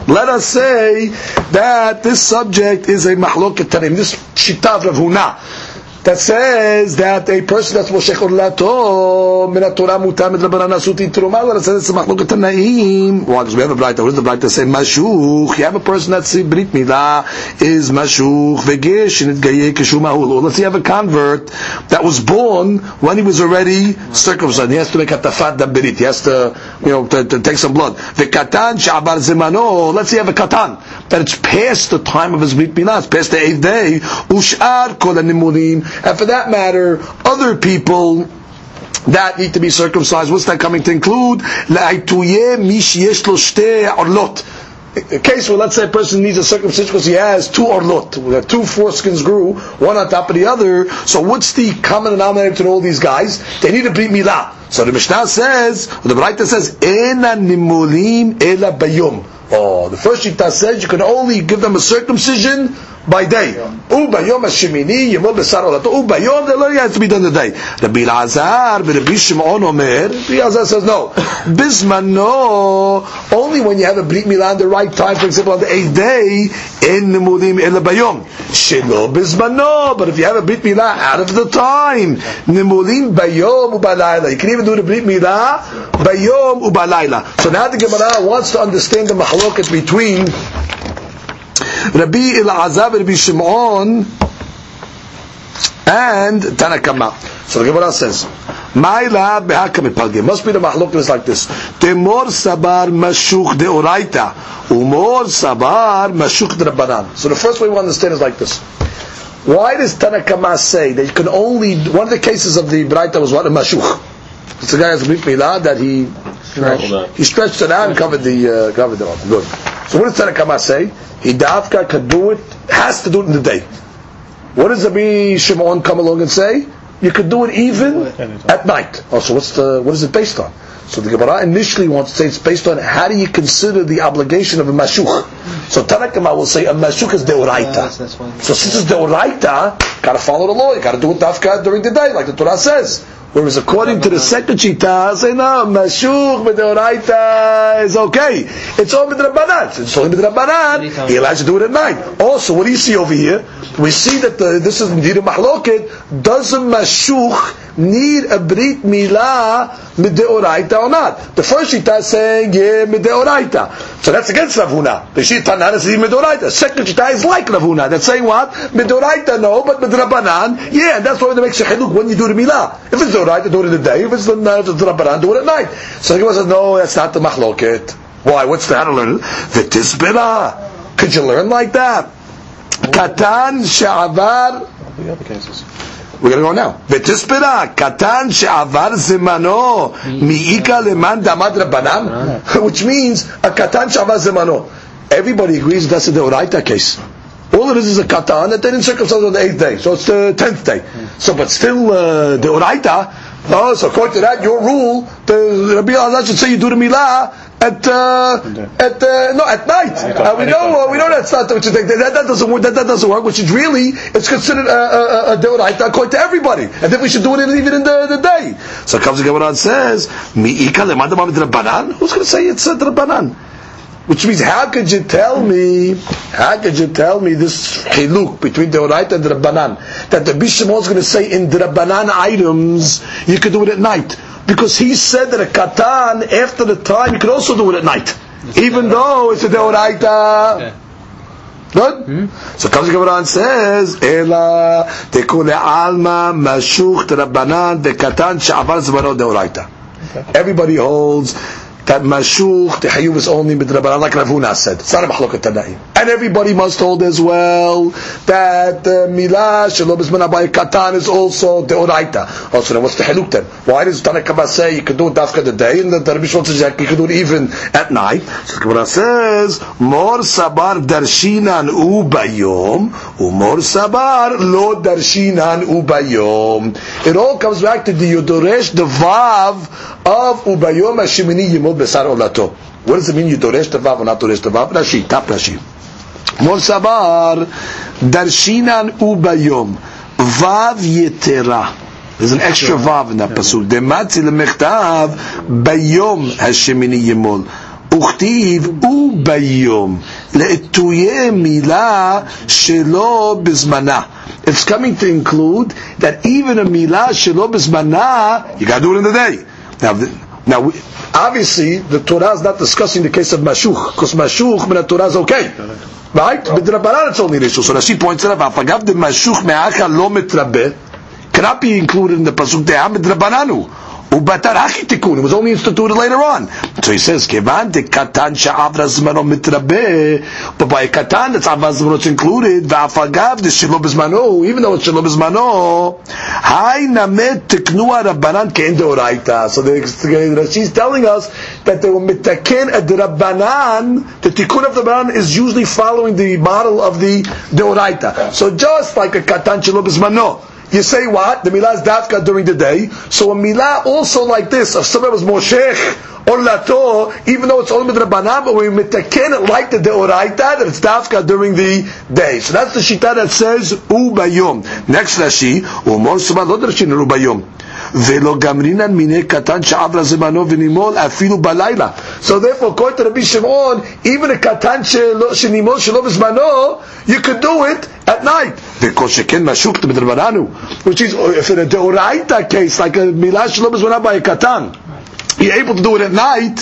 Let us say that this subject is a mahloket tanim, this shita of Rav Huna that says that a person that's moshech orlato min Torah mutar midrabanan asuti truma. Well, it says it's machloket tanaim. Why? Because we have a brayta. What does the brayta say? Mashuch. You have a person that's brit milah is mashuch vegish and it gaye kishumahul. Let's say you have a convert that was born when he was already circumcised. He has to make a tafat dabirit. He has to, you know, to, to take some blood. Vekatan shabar zemano. Let's say you have a katan that it's past the time of his brit milah. It's past the eighth day. Ushar kol. And for that matter, other people that need to be circumcised. What's that coming to include? A case where let's say a person needs a circumcision because he has two orlot, two foreskins grew, one on top of the other. So what's the common denominator to all these guys? They need a brit milah. So the Mishnah says, the Braita says, "Ena nimulim ela bayom." Oh, the first shita says you can only give them a circumcision by day. Ubayom hashemini yemol besar olato. Ubayom the only has to be done today. Rabbi Lazar, Rabbi Shimon Omer. Rabbi Lazar says no. Bismano only when you have a brit milah on the right time. For example, on the eighth day in the nimudim ela bayom. Shelo bismano. But if you have a brit milah out of the time, nimudim bayom ubalayla. You can even do the brit milah bayom ubalayla. So now the Gemara wants to understand the mahloket between Rabbi Elazar, Rabbi Shimon, and Tanakama. So the Gemara says, Ma'ila behaka mipalge. Must be the mahlok is like this. Temor sabar mashuk deoraita. Umor sabar mashuk drabanan. So the first way we understand is like this. Why does Tanakama say that you can only, one of the cases of the Braita was what? A mashuk. It's the guy brit milah that he, he stretched it out and covered the, uh, covered the. Good. So what does Tanakama say? He dafka can do it, has to do it in the day. What does Rabbi Shimon come along and say? You could do it even at night. Oh, so what's the, what is it based on? So the Gemara initially wants to say it's based on how do you consider the obligation of a mashuch. So Tanakama will say a mashuch is deoraita. So since it's deoraita, gotta follow the law. You gotta do it dafka during the day, like the Torah says. Whereas according to the second shita, say no, mashuch b'deoraita is okay. It's all midrabanan. It's only midrabanan. He allows you to do it at night. Also, what do you see over here? We see that the, this is Medina Mahloket. Doesn't mashuch need a brit milah mideoraita or not? The first shita is saying yeah mideoraita. So that's against Rav Huna. The shita not is mideoraita. Second shita is like Rav Huna. That's saying what mideoraita no, but midrabanan yeah. And that's why they make shechiluk when you do the milah. If it's deoraita, do it in the day. If it's the if it's do it at night. So the Gemara says no, that's not the Mahloket. Why? What's the how to? V'tisbira. Could you learn like that? Katan she'avar The other cases. We're going to go now. V'tispera katan she'avar zemano mi'ika leman damad which means a katan she'avar zemano. Everybody agrees that's the Deoraita case. All it is is a katan that they didn't circumcise on the eighth day, so it's the tenth day. So, but still uh, the oraita. Oh, uh, so according to that, your rule, the Rabbi Allah should say you do the milah at uh, at uh, no at night. Uh, we know uh, we know that's not which is, that, that doesn't work. That, that doesn't work. Which is really it's considered a, a, a deoraita according to everybody, and then we should do it even in the, the day. So comes the Gemara and says, "Miika lemadam drabanan." Who's going to say it's a drabanan? Which means, how could you tell me? How could you tell me this chiluk between the Oraita and the Rabbanan? That the Bishop is going to say in the Rabbanan items you could do it at night because he said that a katan after the time you could also do it at night, even though it's a deoraita. Uh, good. Hmm? So comes the Gemara and says, "Ela tekule alma mashuch rabbanan dekatan she'avar zmano deoraita." Everybody holds that mashuch the hayuv is only midrabanan, like Rav Huna said. It's not a machloket. And everybody must hold as well that milah shelo b'zman abai katan is also deoraita. Also, oh, then what's the haluk then? Why does Tanakama say you can do it dafka the day, and the Rabbi Shimon says you can do it even at night? So Gemara says, "Mor sabar darshinan ubayom, umor sabar lo darshinan ubayom." It all comes back to the yodoresh, the vav of ubayom hashemini yimod besar olato. What does it mean? You doresh the vav or not doresh the vav? Rashi, top Rashi. Mor sabar darshinan ubayom vav yetera. There's an extra vav in that pasuk. Dematzi lemechtav bayom hashemini yimol. וכתיב וביום לעטויי מילה שלא בזמנה it's coming to include that even a milah shelo bismana, you got to do it in the day. Now, the, now obviously the Torah is not discussing the case of mashuch because mashuch min Torah is okay. Right? B'drabanan it's only an issue. So Rashi points it out. Afagav de mashuch me'acha lo mitrabe cannot be included in the pasuk de'am b'drabananu. Ubatar hachi tikun. It was only instituted later on. So he says, Kevan de katan sha'avra zmano mitrabe. But by katan, that's avra zmano it's included. Va'afagav de shilo bezmano. Even though it's shilo bezmano. Hai namet tiknua rabbanan kein deoraita. So the, is telling us that they were mitaken at the rabbanan. The tikkun of the rabbanan is usually following the model of the deoraita. So just like a katan shilo bezmano you say what? The milah is dafka during the day. So a milah also like this, if somebody was moshech or lato, even though it's only midrabanan, but we mitaken it like the deoraita, that it's dafka during the day. So that's the shita that says ubayom. Next Rashi, umor subah lo drashin ubayom. ולא גמרינן מיני קטן ונימול אפילו בלילה. So therefore, according to Rabbi Shimon, even a קטן שנימול שלא בזמנו, you could do it at night. וכל שכן מהשוקת בדרבנן הוא, which is, if in a דאורייתא case, like a מילה שלא בזמנה by a קטן, you're able to do it at night,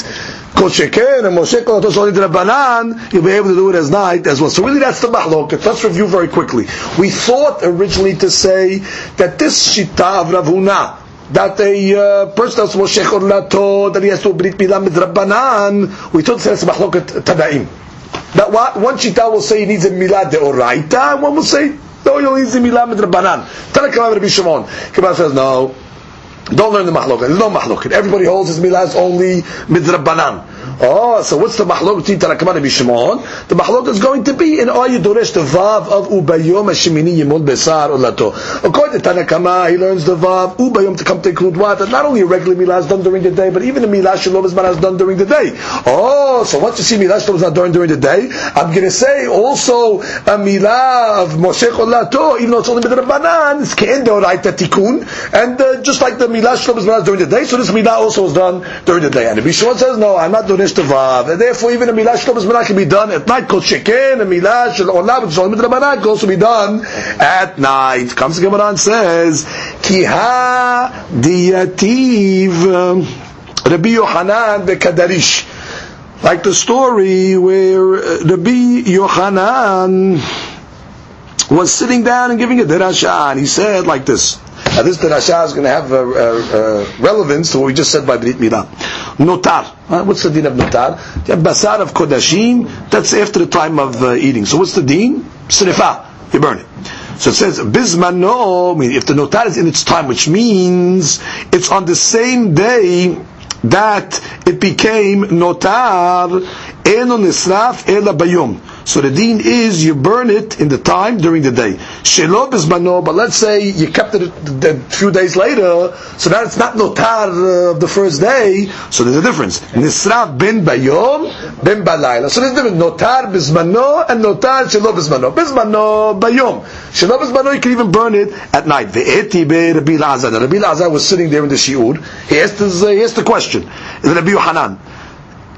כל שכן, משה כל אותו שעולה דרבנן, you'll be able to do it as night as well. So really that's the mahloket. Let's review very quickly. We thought originally to say that this shita of Rav Huna, that a uh, person that's moshech or lato, that he has to brit milah midrabanan, we thought that's mahloket tadaim. That one shita will say he needs a milah deoraita, and one will say no, he needs a milah midrabanan. Tanakam Rabbi Shimon. Kabbalah says no. Don't learn the mahloket. There's no mahloket. Everybody holds his milah is only midrabanan. Oh, so what's the mahlok between Tanakama and Shimon? The mahlok is going to be in Ayu Doresh, the Vav of Ubayom Hashemini Yimon Besar Ulato. According to Tanakama, he learns the Vav Ubayom to come to include what? That not only a regular milah is done during the day, but even a milah Shalom is done during the day. Oh, so once you see milah Shalom is not done during the day, I'm going to say also a milah of Moshe Ulato, even though it's only Midrabanan, it's Ke'en Deoraita Tikkun, and uh, just like the milah Shalom is during the day, so this milah also is done during the day. And if Shimon says, no, I'm not doing Vav. And therefore, even a Milah Shalom Zmanah can be done at night. Kol Sheken, a Milah Shalom Shalom Midrabanan can also be done at night. Comes the Gemara and says, Kiha diyativ Rabbi Yohanan Kadarish. Like the story where uh, Rabbi Yohanan was sitting down and giving a derasha, and he said like this. Now this derasha is going to have a, a, a relevance to what we just said by Brit Milah. Notar. Uh, what's the din of notar? You have basar of kodashim. That's after the time of uh, eating. So what's the din? Srifa. You burn it. So it says bismano. I mean, if the notar is in its time, which means it's on the same day that it became notar. Eno nisraf ela bayom. So the deen is you burn it in the time during the day. Shelo bismano, but let's say you kept it a few days later, so that it's not notar uh, of the first day. So there's a difference. Nisraf ben bayom, ben balayla. So there's a difference. Notar bismano and notar shelo bismano. Bismano bayom. Shelo bismano you can even burn it at night. Ve'eti be Rabbi Lazar. Rabbi Lazar was sitting there in the shiur. He asked, his, uh, he asked the question. Rabbi Yohanan.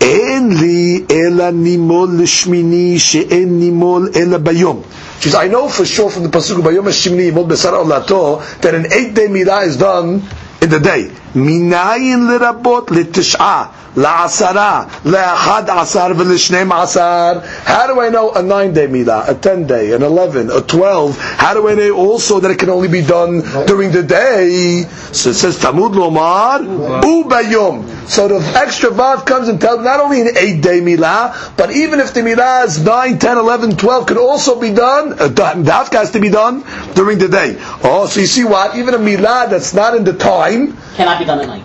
אין לי אלא נימול לשמיני שאין נימול אלא ביום. She says, I know for sure from the Pasuk Bayom Hashimni Yimol Besar Olato that an eight day midah is done in the day. Minayin lirabot litish'ah. לעשרה, לאחד עשר ולשנים עשר. How do I know a nine day milah, a ten day, an eleven, a twelve? How do I know also that it can only be done during the day? So it says Tamud Lomar Ubayom. So the extra vav comes and tells not only an eight day milah, but even if the milah is 9, 10, 11, 12, could also be done, uh, dafka has to be done during the day. Oh, so you see what? Even a milah that's not in the time cannot be done at night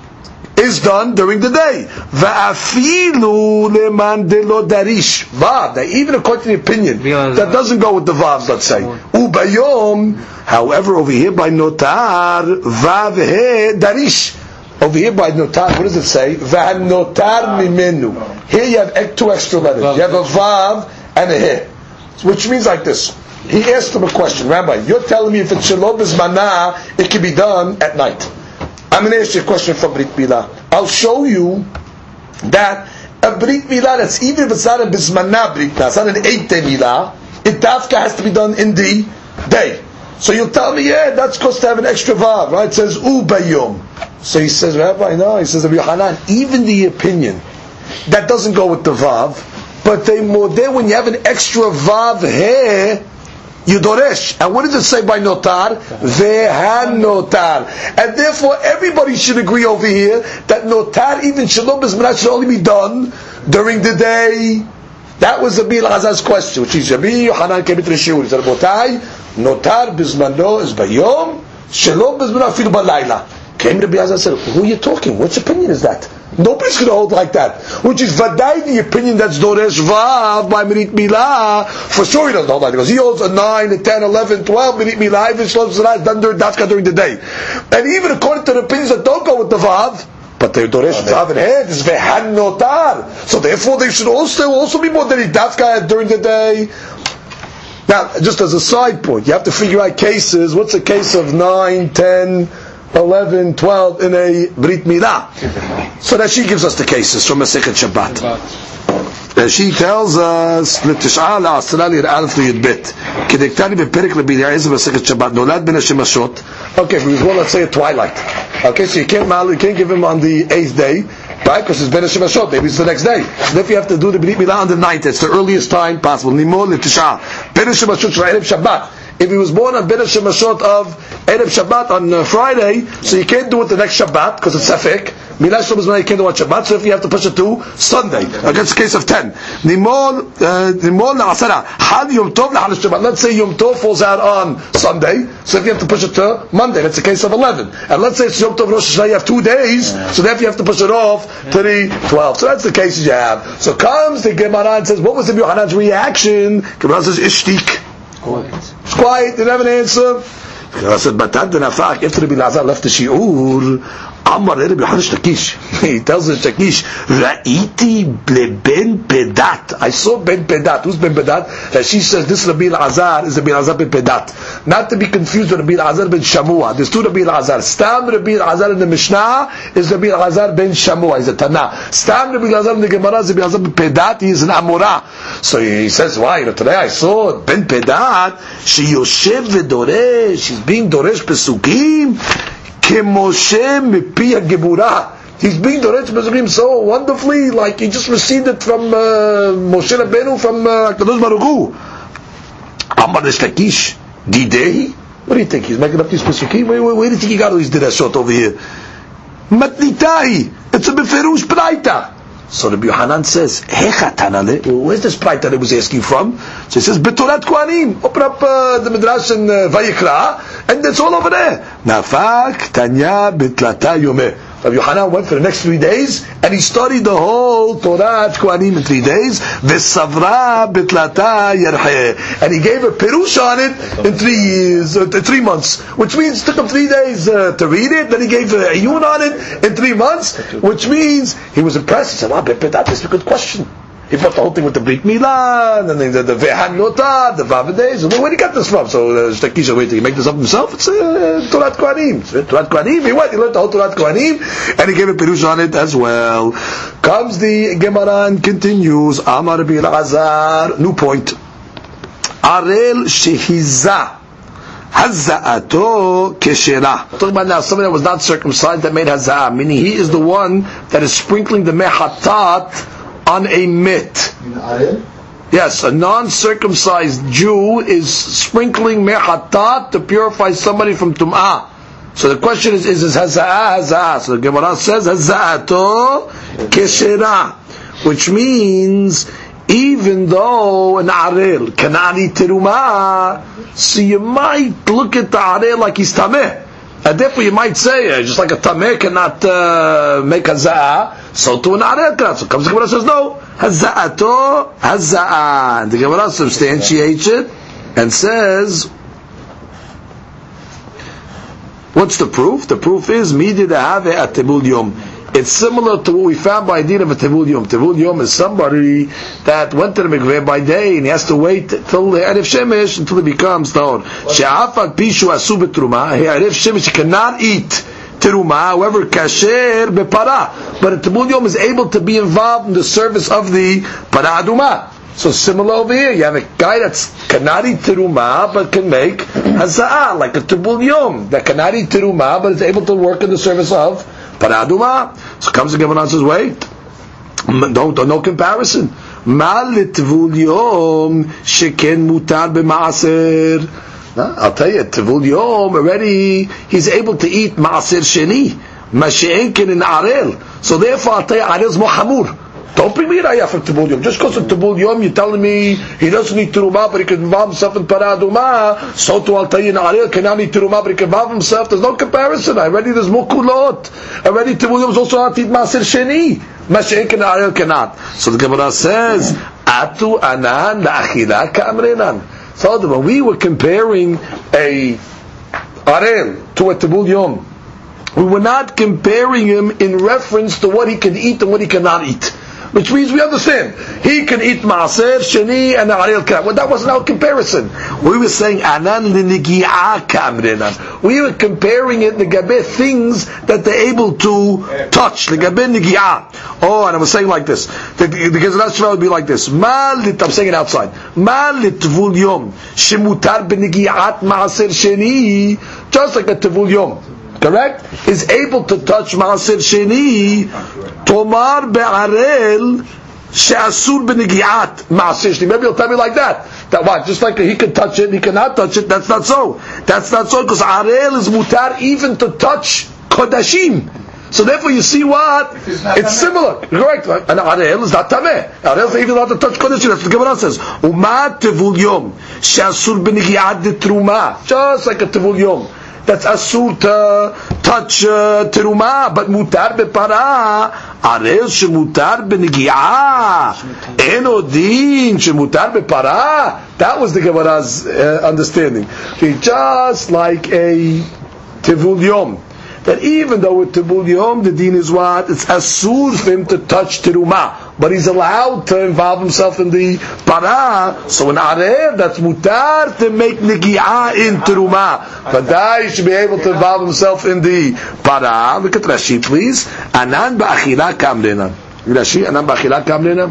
is done during the day. Va'afilu leman delo darish. Vav. Even according to the opinion that doesn't go with the vavs, let's say. Ubayom. However, over here by notar, vav he darish. Over here by notar, what does it say? Va'notar mimenu. Here you have two extra letters. You have a vav and a he. Which means like this. He asked him a question, Rabbi, you're telling me if it's shalom mana, it can be done at night. I'm going to ask you a question from Brit Milah. I'll show you that a Brit Milah, that's even if it's not a Bismanah Brit Milah, it's not an day Milah, it dafka has to be done in the day. So you'll tell me, yeah, that's supposed to have an extra vav, right? It says u bayom. So he says, Rabbi, no. He says, Hanan, even the opinion that doesn't go with the vav, but they more there when you have an extra vav here. You doresh. And what does it say by notar? Notar. And therefore everybody should agree over here that notar, even shalom bismanat, should only be done during the day. That was Rabbi Elazar's question, which is Rabbi Yohanan came into the shiur. He said, Rabotai, notar bismano is bayom, shalom bismano afilu balayla. Came Rabbi Elazar said, who are you talking? Which opinion is that? Nobody's going to hold like that. Which is Vadai, the opinion that's Doresh Vav by Brit Milah. For sure he doesn't hold like that. Because he holds a 9, a 10, 11, 12 Brit Milah. Even Shalom Salah is done during Dafka during the day. And even according to the opinions that don't go with the Vav, but they Doresh Vav and head is Vehan Notar. So therefore they should also also be more than Dafka during the day. Now, just as a side point, you have to figure out cases. What's a case of 9, 10, 11, 12 in a Brit Milah. So that she gives us the cases from Masechet Shabbat. And she tells us, לתשעה לעשרה ליראה לי"ב, כדקטני בפרק רבי אליעזר במסכת שבת, נולד בין השמשות. Okay, if he was born, let's say at twilight. Okay, so you can't, mal- you can't give him on the eighth day, right? Because it's ben Shemashot, maybe it's the next day. So if you have to do the Brit Milah on the ninth, it's the earliest time possible. Nimon לתשעה. Ben Shemashot של ערב שבת. If he was born on Ben Shemashot of Erev Shabbat on uh, Friday, so you can't do it the next Shabbat because it's Safek. Is when you can't do it on Shabbat, so if you have to push it to Sunday. Against the case of 10. Nimon, uh, la'asara. Had Yom Tov Shabbat. Let's say Yom Tov falls out on Sunday, so if you have to push it to Monday, that's the case of 11. And let's say it's Yom Tov Rosh Hashanah, you have two days, so therefore you have to push it off to the 12. So that's the cases you have. So comes the Gemara and says, what was the Yohanan's reaction? Gemara says, Ishtik. It's quiet, didn't have an answer. I said, that nafak, after Rabbi Lazar left the shiur, Amar Rabbi Yochanan Shtakish. He tells the Shtakish, Ra'iti ben Pedat. I saw Ben Pedat. Who's Ben Pedat? She says this Rabbi Lazar is Rabbi Lazar ben Pedat. Not to be confused with Rabbi Lazar ben Shamua. There's two Rabbi Lazar. Stam Rabbi Lazar in the Mishnah is Rabbi Lazar ben Shamua. He's a Tana. Stam Rabbi Lazar in the Gemara is Rabbi Lazar ben Pedat. He is an Amora. So he says, why? Today I saw Ben Pedat. She Yoshev v'doresh. She's being Doresh Pesukim, Kemoshe Mepi gebura. He's being Doresh Pesukim so wonderfully, like he just received it from uh, Moshe Rabbeinu, from uh, Kadosh Baruch Hu. Amar Lakish, Didei. What do you think? He's making up these Pesukim? Where, where, where do you think he got all these Dereshot over here? Matnitai. It's a Beferush Braita. So Rabbi Yohanan says, where's this Braita that he was asking from? So he says, Betorat Kohanim. Open up uh, the Midrash in uh, Vayikra, and it's all over there. Nafak Tanya Betlata Yomeh. Rabbi Yohanan went for the next three days, and he studied the whole Torah at Kohanim in three days. Vesavra Betlata Yerhe. And he gave a Perush on it in three years, uh, three months, which means it took him three days uh, to read it. Then he gave a Ayun on it in three months, which means he was impressed. He said, "Wow, that is a good question." He brought the whole thing with the Brit Milah, and then the, the Vehan Nota, the Vavadeh. So where did he get this from? So uh, Shtakisha, wait, did he make this up himself? It's uh, Torah Kohanim. It's, uh, Torah Kohanim. He went, he learned the whole Torah Kohanim, and he gave a Pirush on it as well. Comes the Gemara and continues, Amar Azar, new point. Arel Shehiza. Hazza'ato keshera. Talking about now somebody that was not circumcised that made haza'ah, meaning he is the one that is sprinkling the mehatat on a mit. Yes, a non-circumcised Jew is sprinkling mehatat to purify somebody from tum'ah. So the question is, is this haza'ah, haza'ah? So the Gemara says, haza'ato keshera, which means even though an cannot eat teruma, so you might look at the arel like he's tameh. And therefore you might say, uh, just like a tameh cannot uh, make haza'ah, so to an cannot. So comes the Gemara says, no, haza'ato haza'ah. And the Gemara substantiates it and says, what's the proof? The proof is, midi dehave at tebul yom. It's similar to what we found by Din of a Tevul Yom. Tevul Yom is somebody that went to the mikveh by day and he has to wait till the Erev Shemesh until he becomes Tahor. She'afak pishu asu betruma, he Erev Shemesh cannot eat teruma, however, kasher bepara. But a Tevul Yom is able to be involved in the service of the para aduma. So similar over here, you have a guy that's kanari teruma but can make hazaa like a tibul yom that kanari teruma but is able to work in the service of paraduma. So comes the Gemara and says, wait, no, no comparison. Mal litvul yom sheken mutar I'll tell you, Tevul Yom already he's able to eat Maaser Sheni, Masheenkin in Arel. So therefore, I'll tell you, Arel is more hamur. Don't bring me raya for Tibul Yom. Just because of Tibul Yom, you're telling me he doesn't need Terumah, but he can involve himself in Paraduma. So too, I'll tell you, Na'aril cannot need Terumah, but he can involve himself. There's no comparison. Already there's Mukulot. Already Yom is also not eat Maser Sheni. Mashiach and Na'aril cannot. So the Gemara says, Atu anan la'achila ka'amrenan. So when we were comparing a Arel to a Tibul Yom, we were not comparing him in reference to what he can eat and what he cannot eat which means we understand he can eat maaser sheni and aril kan. Well, that wasn't our comparison. We were saying anan kamrenan. We were comparing it the gabe things that they're able to touch. Legabe nigia. Oh, and I was saying like this. Because the, the Gezrat would be like this. Malit. I'm saying it outside. Malit tvul yom shemutar benigiat maaser sheni. Just like a tvul yom correct, is able to touch Maaser Sheni, Tomar Be'arel, She'asur B'negi'at Maaser Sheni. Maybe you'll tell me like that. That what? Just like he can touch it, he cannot touch it. That's not so. That's not so because Arel is mutar even to touch Kodashim. So therefore, you see what? It's, it's similar, correct? And Arel is not tameh. Arel is even allowed to touch kodesh. That's what the Gemara says. Umat tevul yom she'asur b'negi'at de truma, just like a tevul yom that's asur to touch uh, teruma, but mutar bepara, arel shemutar benigia, eno din shemutar bepara. That was the Gemara's uh, understanding. Just like a tivul yom that even though with Tibul Yom, the din is what? It's asur for him to touch Tiruma but he's allowed to involve himself in the para. So in Areh, that's mutar to make nigi'ah in teruma. he should be able to involve himself in the para. Look at Rashi, please. Anan ba'achila kamlena. Rashi, anan ba'achila kamlena.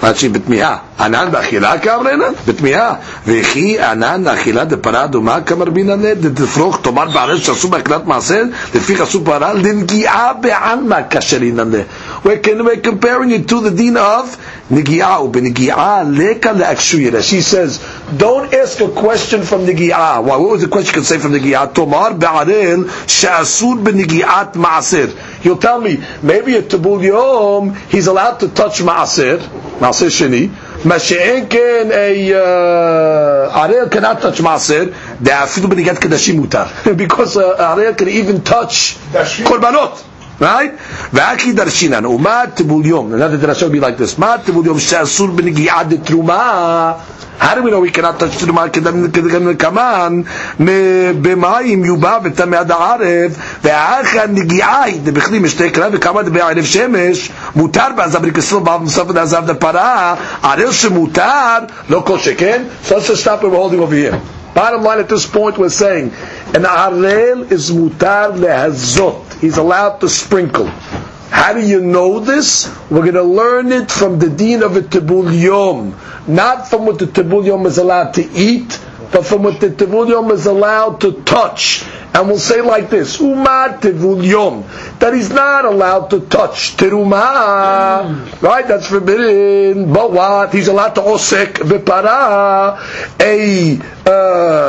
Rashi b'tmi'ah. ענן באכילה כאמרנה? בתמיהה. וכי ענן לאכילה דפרה אדומה כמרבינן דתפרוך, תאמר בערל שעשו באכילת מעשר, לפי עשו פרה, לנגיעה בעלמא כאשר יננה. We're comparing it to the din of נגיעה, ובנגיעה לקה לאקשויה. She says, don't ask a question from נגיעה. Why, what was the question you could say from נגיעה? תאמר בערל שאסור בנגיעת מעשר. You'll tell me, maybe at Tabul Yom, he's allowed to touch Ma'asir, Ma'asir Sheni, Masha'inkin a Arel cannot touch Maser, the Afidu Benigat Kadashim Mutar. Because uh, Arel can even touch Korbanot. Right? V'aki darshinan umat tibul Another drasha would be like this. Ma tibul yom she'asur b'nigiyad truma. How do we know we cannot touch truma? Kaman b'mayim yuba v'tamei ad ha'arev v'acha nigiyai debechli mishtei krav v'kama debe'arev shemesh mutar ba'azav rikesel ba'av musaf v'azav depara arel shemutar lo kol sheken So let's just stop where we're holding over here. Bottom line at this point we're saying an arel is mutar lehazot He's allowed to sprinkle. How do you know this? We're going to learn it from the deen of a tibul yom, not from what the tibul yom is allowed to eat, but from what the tibul yom is allowed to touch. And we'll say like this, Umar tevul yom, that he's not allowed to touch teruma, right? That's forbidden. But what? He's allowed to osek v'para, a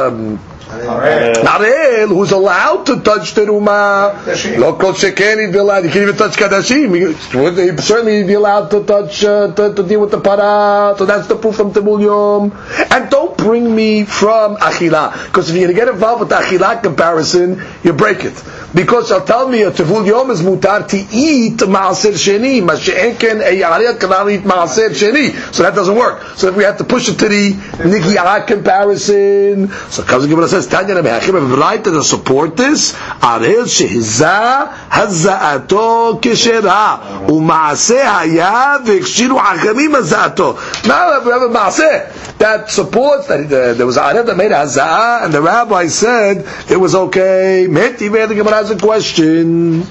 um, Arel, who's allowed to touch teruma, lo kol sheken he'd be allowed. He can't even touch kadashim. He, he certainly be allowed to touch uh, to, to, deal with the para. So that's the proof from Tibul Yom. And don't bring me from achila, because if you're going to get involved with the achila comparison, you break it. Because you'll tell me a Tibul Yom is mutar to eat maaser sheni, mashe'enken a yariyat cannot eat maaser sheni. So that doesn't work. So if we have to push it to the nigiyah comparison, so comes and says Tanya Rabbi right to support this. Arel shehiza hazaato keshera umaase haya v'ekshiru hachamim hazaato. Now we have a maaseh that supports that uh, there was arel that made hazaa, and the rabbi said it was okay. Meti the Gemara has a question.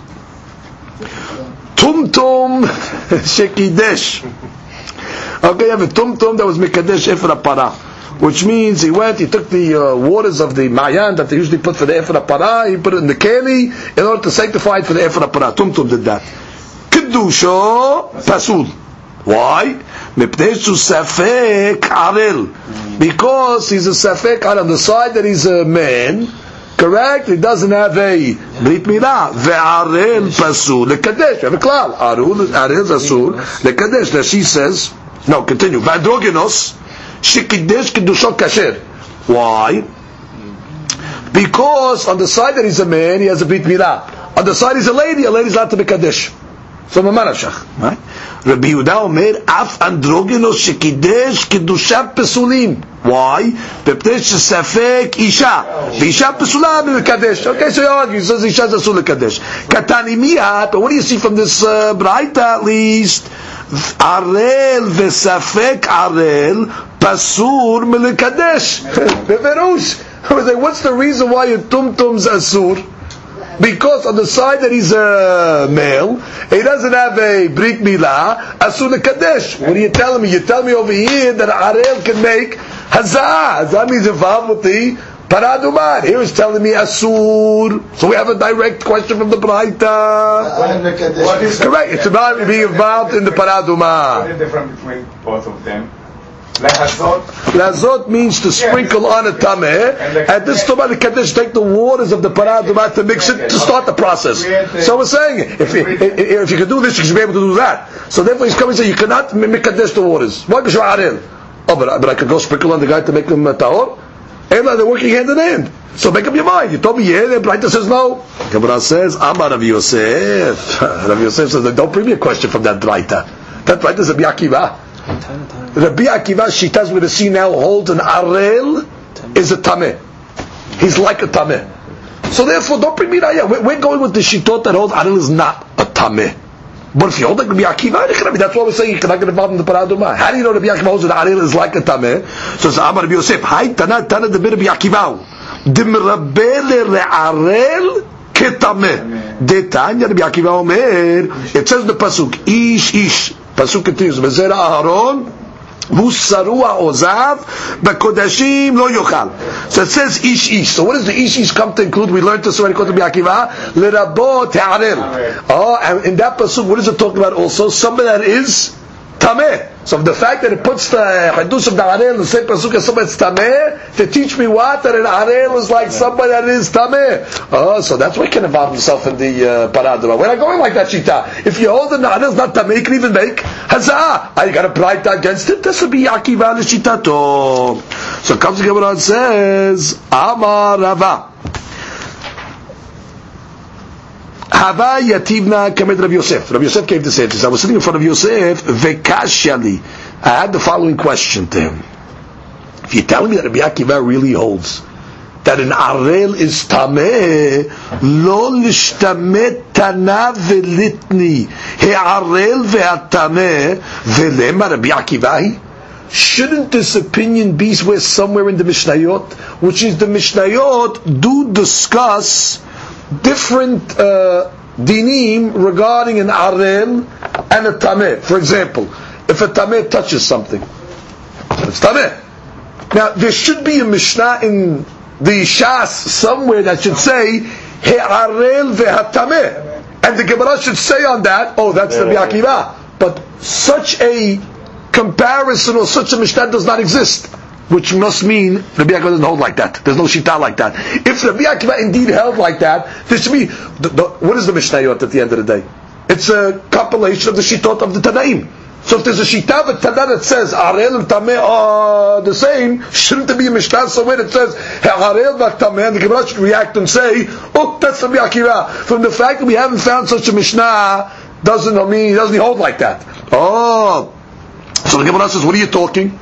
Tum tum shekidesh. Okay, you have a tumtum that was mekadesh efra para, which means he went, he took the uh, waters of the mayan that they usually put for the efra para, he put it in the keli in order to sanctify it for the efra para. Tumtum did that. Kedusha pasul. Why? Because he's a safek on The side that he's a man, correct? He doesn't have a brit milah. Ve'arel pasul lekadesh. Have a klal. Arel pasul lekadesh. Now she says, no, continue. Vadrogenos shekidesh kedusho kasher. Why? Because on the side that he's a man, he has a brit milah. On the side he's a lady, a lady's not to be kadesh from a Marashach. Right? Rabbi Yehuda Omer, Af Androgynos Shekidesh Kedusha Pesulim. Why? Bepnei Shesafek Isha. Isha Pesula Mekadesh. Okay, so you argue, says Isha Zasul Kadesh. Katani Miyat, but what do you see from this uh, Braita at least? Arel Vesafek Arel Pasur Melekadesh. Beverush. I was like, what's the reason why your tumtum's asur? Because on the side that he's a male, he doesn't have a brit milah, asul kadesh. What are you telling me? You're telling me over here that Arel can make hazah. Hazah means involved with the paraduman. Here he's telling me asur. So we have a direct question from the Braita. What is Correct. It's about being involved in the paraduman. What is the difference between both of them? Lazot means to sprinkle on a tameh, and this Tumah the Kaddish take the waters of the paraduma to mix it to start the process. So we're saying if you, if you can do this, you should be able to do that. So therefore, he's coming and saying you cannot make Kaddish the waters. Why? Because you're Arel. Oh, but, I- but I could go sprinkle on the guy to make him uh, tahor. And they're working hand in hand. So make up your mind. You told me yeah, the Braita says no. Gemara says, I'm out Rav Yosef. Rav Yosef says, don't bring me a question from that Braita. That Braita is a Biakiva. Rabbi Akiva Shitas going to see now holds an arel is a tameh. He's like a tameh. So therefore, don't bring me raya. We're, going with the shitot that holds arel is not a tameh. But if you hold like Rabbi Akiva, that's why we're saying you cannot get involved in the paraduma. How do you know Rabbi Akiva holds that arel is like a tameh? So it's Amar Rabbi Yosef. Hai tana tana de Rabbi Akiva. Dimrabele re'arel ketameh. Detanya Rabbi Akiva Omer. It says the pasuk, ish ish. Pasuk continues, Bezera Aharon, Musarua Ozav, BeKodeshim Lo Yochal. So it says Ish Ish. So what does the Ish Ish come to include? We learned this already, Kotab Akiva, Lerabot Ha'arel. Oh, and in that Pasuk, what is it talking about also? Somebody that is Tameh. So the fact that it puts the hadush of the arel in the same pasuk as somebody that's tameh, to teach me what? That an arel is like somebody that is tameh. Oh, so that's why he can involve himself in the uh, paradura. We're not going like that shita. If you hold that the arel is not tameh, you can even make hazah. I got a bright against it. This would be akiva l'shitato. So comes the Gemara and says, Amar Rava. Hava yativna kamed Rabbi Yosef. Rabbi Yosef gave this. I was sitting in front of Yosef, vekashyali. I had the following question to him. If you're telling me that Rabbi Akiva really holds that an arel is tameh, lo lishtamet tana velitni, he'arel ve'atameh, velema Rabbi Akiva Shouldn't this opinion be where somewhere in the Mishnayot, which is the Mishnayot do discuss different uh, dinim regarding an arel and a tameh. For example, if a tameh touches something, it's tameh. Now there should be a mishnah in the shas somewhere that should say he'arel ve'hatameh, and the Gemara should say on that, oh, that's the Akiva. But such a comparison or such a mishnah does not exist which must mean Rabbi Akiva doesn't hold like that. There's no shita like that. If Rabbi Akiva indeed held like that, there should be. The, the, what is the Mishnayot at the end of the day? It's a compilation of the shitot of the Tanaim. So if there's a shita of Tana that says Arel and Tameh are the same, shouldn't there be a Mishnah somewhere that says Arel and Tameh? And the Gemara should react and say, "Oh, that's Rabbi Akiva." From the fact that we haven't found such a Mishnah doesn't mean he doesn't hold like that. Oh, so the Gemara says, "What are you talking?"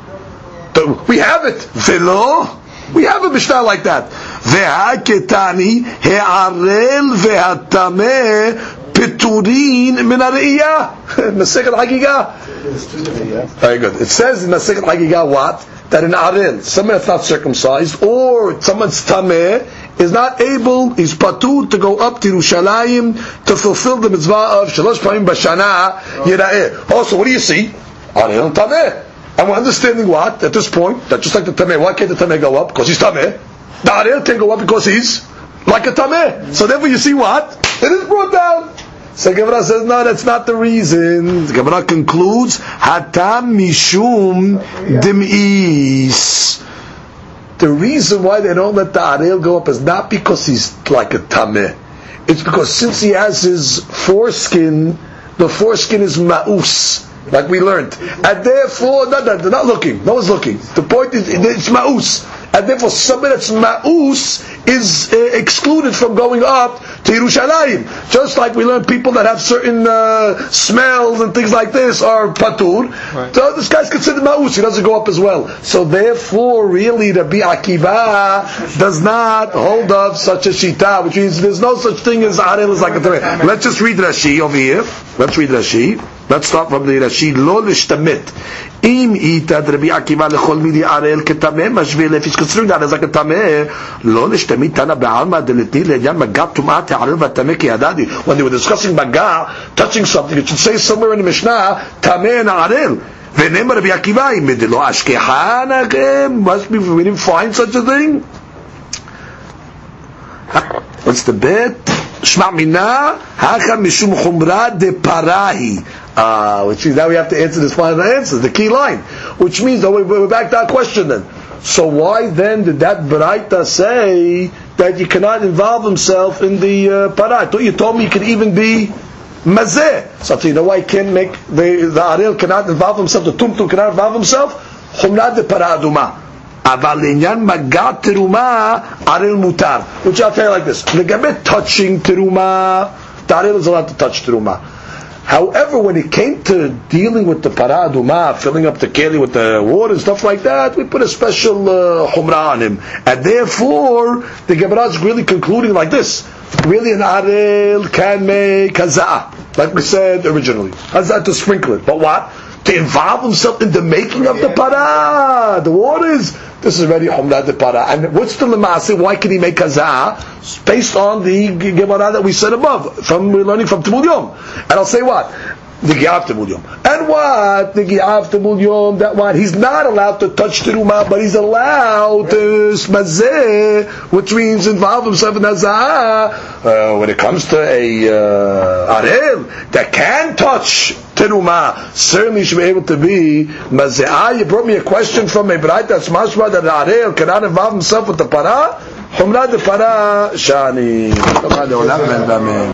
We have it. Velo. We have a Mishnah like that. Ve'aketani he'arel ve'atameh peturin min ha're'iyah. Masechet Hagiga. Very good. It says in Masechet Hagiga what? That an arel, someone that's not circumcised, or someone's tameh, is not able, is patur to go up to Yerushalayim to fulfill the mitzvah of shalosh pa'im b'shana yira'eh. Also, what do you see? Arel tameh. And we're understanding what, at this point, that just like the Tameh, why can't the Tameh go up? Because he's Tameh. The Arel can go up because he's like a Tameh. So therefore you see what? It is brought down. So Gemara says, no, that's not the reason. The Gemara concludes, Hatam Mishum Dim'is. The reason why they don't let the Arel go up is not because he's like a Tameh. It's because since he has his foreskin, the foreskin is Ma'us like we learned. And therefore, no, no, they're not looking. No one's looking. The point is, it's ma'us. And therefore, somebody that's ma'us is uh, excluded from going up to Yerushalayim. Just like we learn people that have certain uh, smells and things like this are patur. Right. So this guy's considered ma'us. He doesn't go up as well. So therefore, really, Rabbi Akiva does not hold up such a shita, which means there's no such thing as arel as like a Let's just read Rashi over here. Let's read Rashi. Let's start from the Rashi. לא להשתמט. אם איתא דרבי עקיבא לכל מיני ערל כטמא, משווה לפי considering that as like a טמא, לא להשתמט תנא בעלמא דלתני לעניין מגע טומאת הערל והטמא כי ידעתי. When they were discussing מגע, touching something, it should say somewhere in the Mishnah, טמא and ערל. ונאמר רבי עקיבא, אם דלא אשכחן לכם, must be, we didn't find such a thing. What's the bet? שמע מינה, הכא משום חומרא דפראי. Uh, which means now we have to answer this final answer, the key line. Which means, oh, we're back to our question then. So why then did that Baraita say that he cannot involve himself in the uh, parat. You told me he could even be mazeh. So you know why he can't make the the aril cannot involve himself. The tumtum cannot involve himself. Humra de paraduma. אבל לעניין מגע תרומה, ערל מותר. Which I'll tell you like this, לגבי touching תרומה, the ערל is allowed to touch תרומה. However, when it came to dealing with the paraduma, filling up the keli with the water and stuff like that, we put a special uh, humrah on him. And therefore, the Gemara is really concluding like this. Really, an arel can make hazah, like we said originally. Hazah to sprinkle it. But what? To involve himself in the making of the para, the waters. This is already Humrah de Para. And what's the Lemase? Why can he make Hazah? Based on the Gemara that we said above, from we're learning from Tevul Yom. And I'll say what? And what? Yom, that what? He's not allowed to touch Terumah, but he's allowed to smazeh, which means involve himself in Hazah. Uh, when it comes to a uh, Arel that can touch teruma certainly should be able to be maze'ah. You brought me a question from a Braita that's mashma that arel cannot involve himself with the para. Humra de para shani.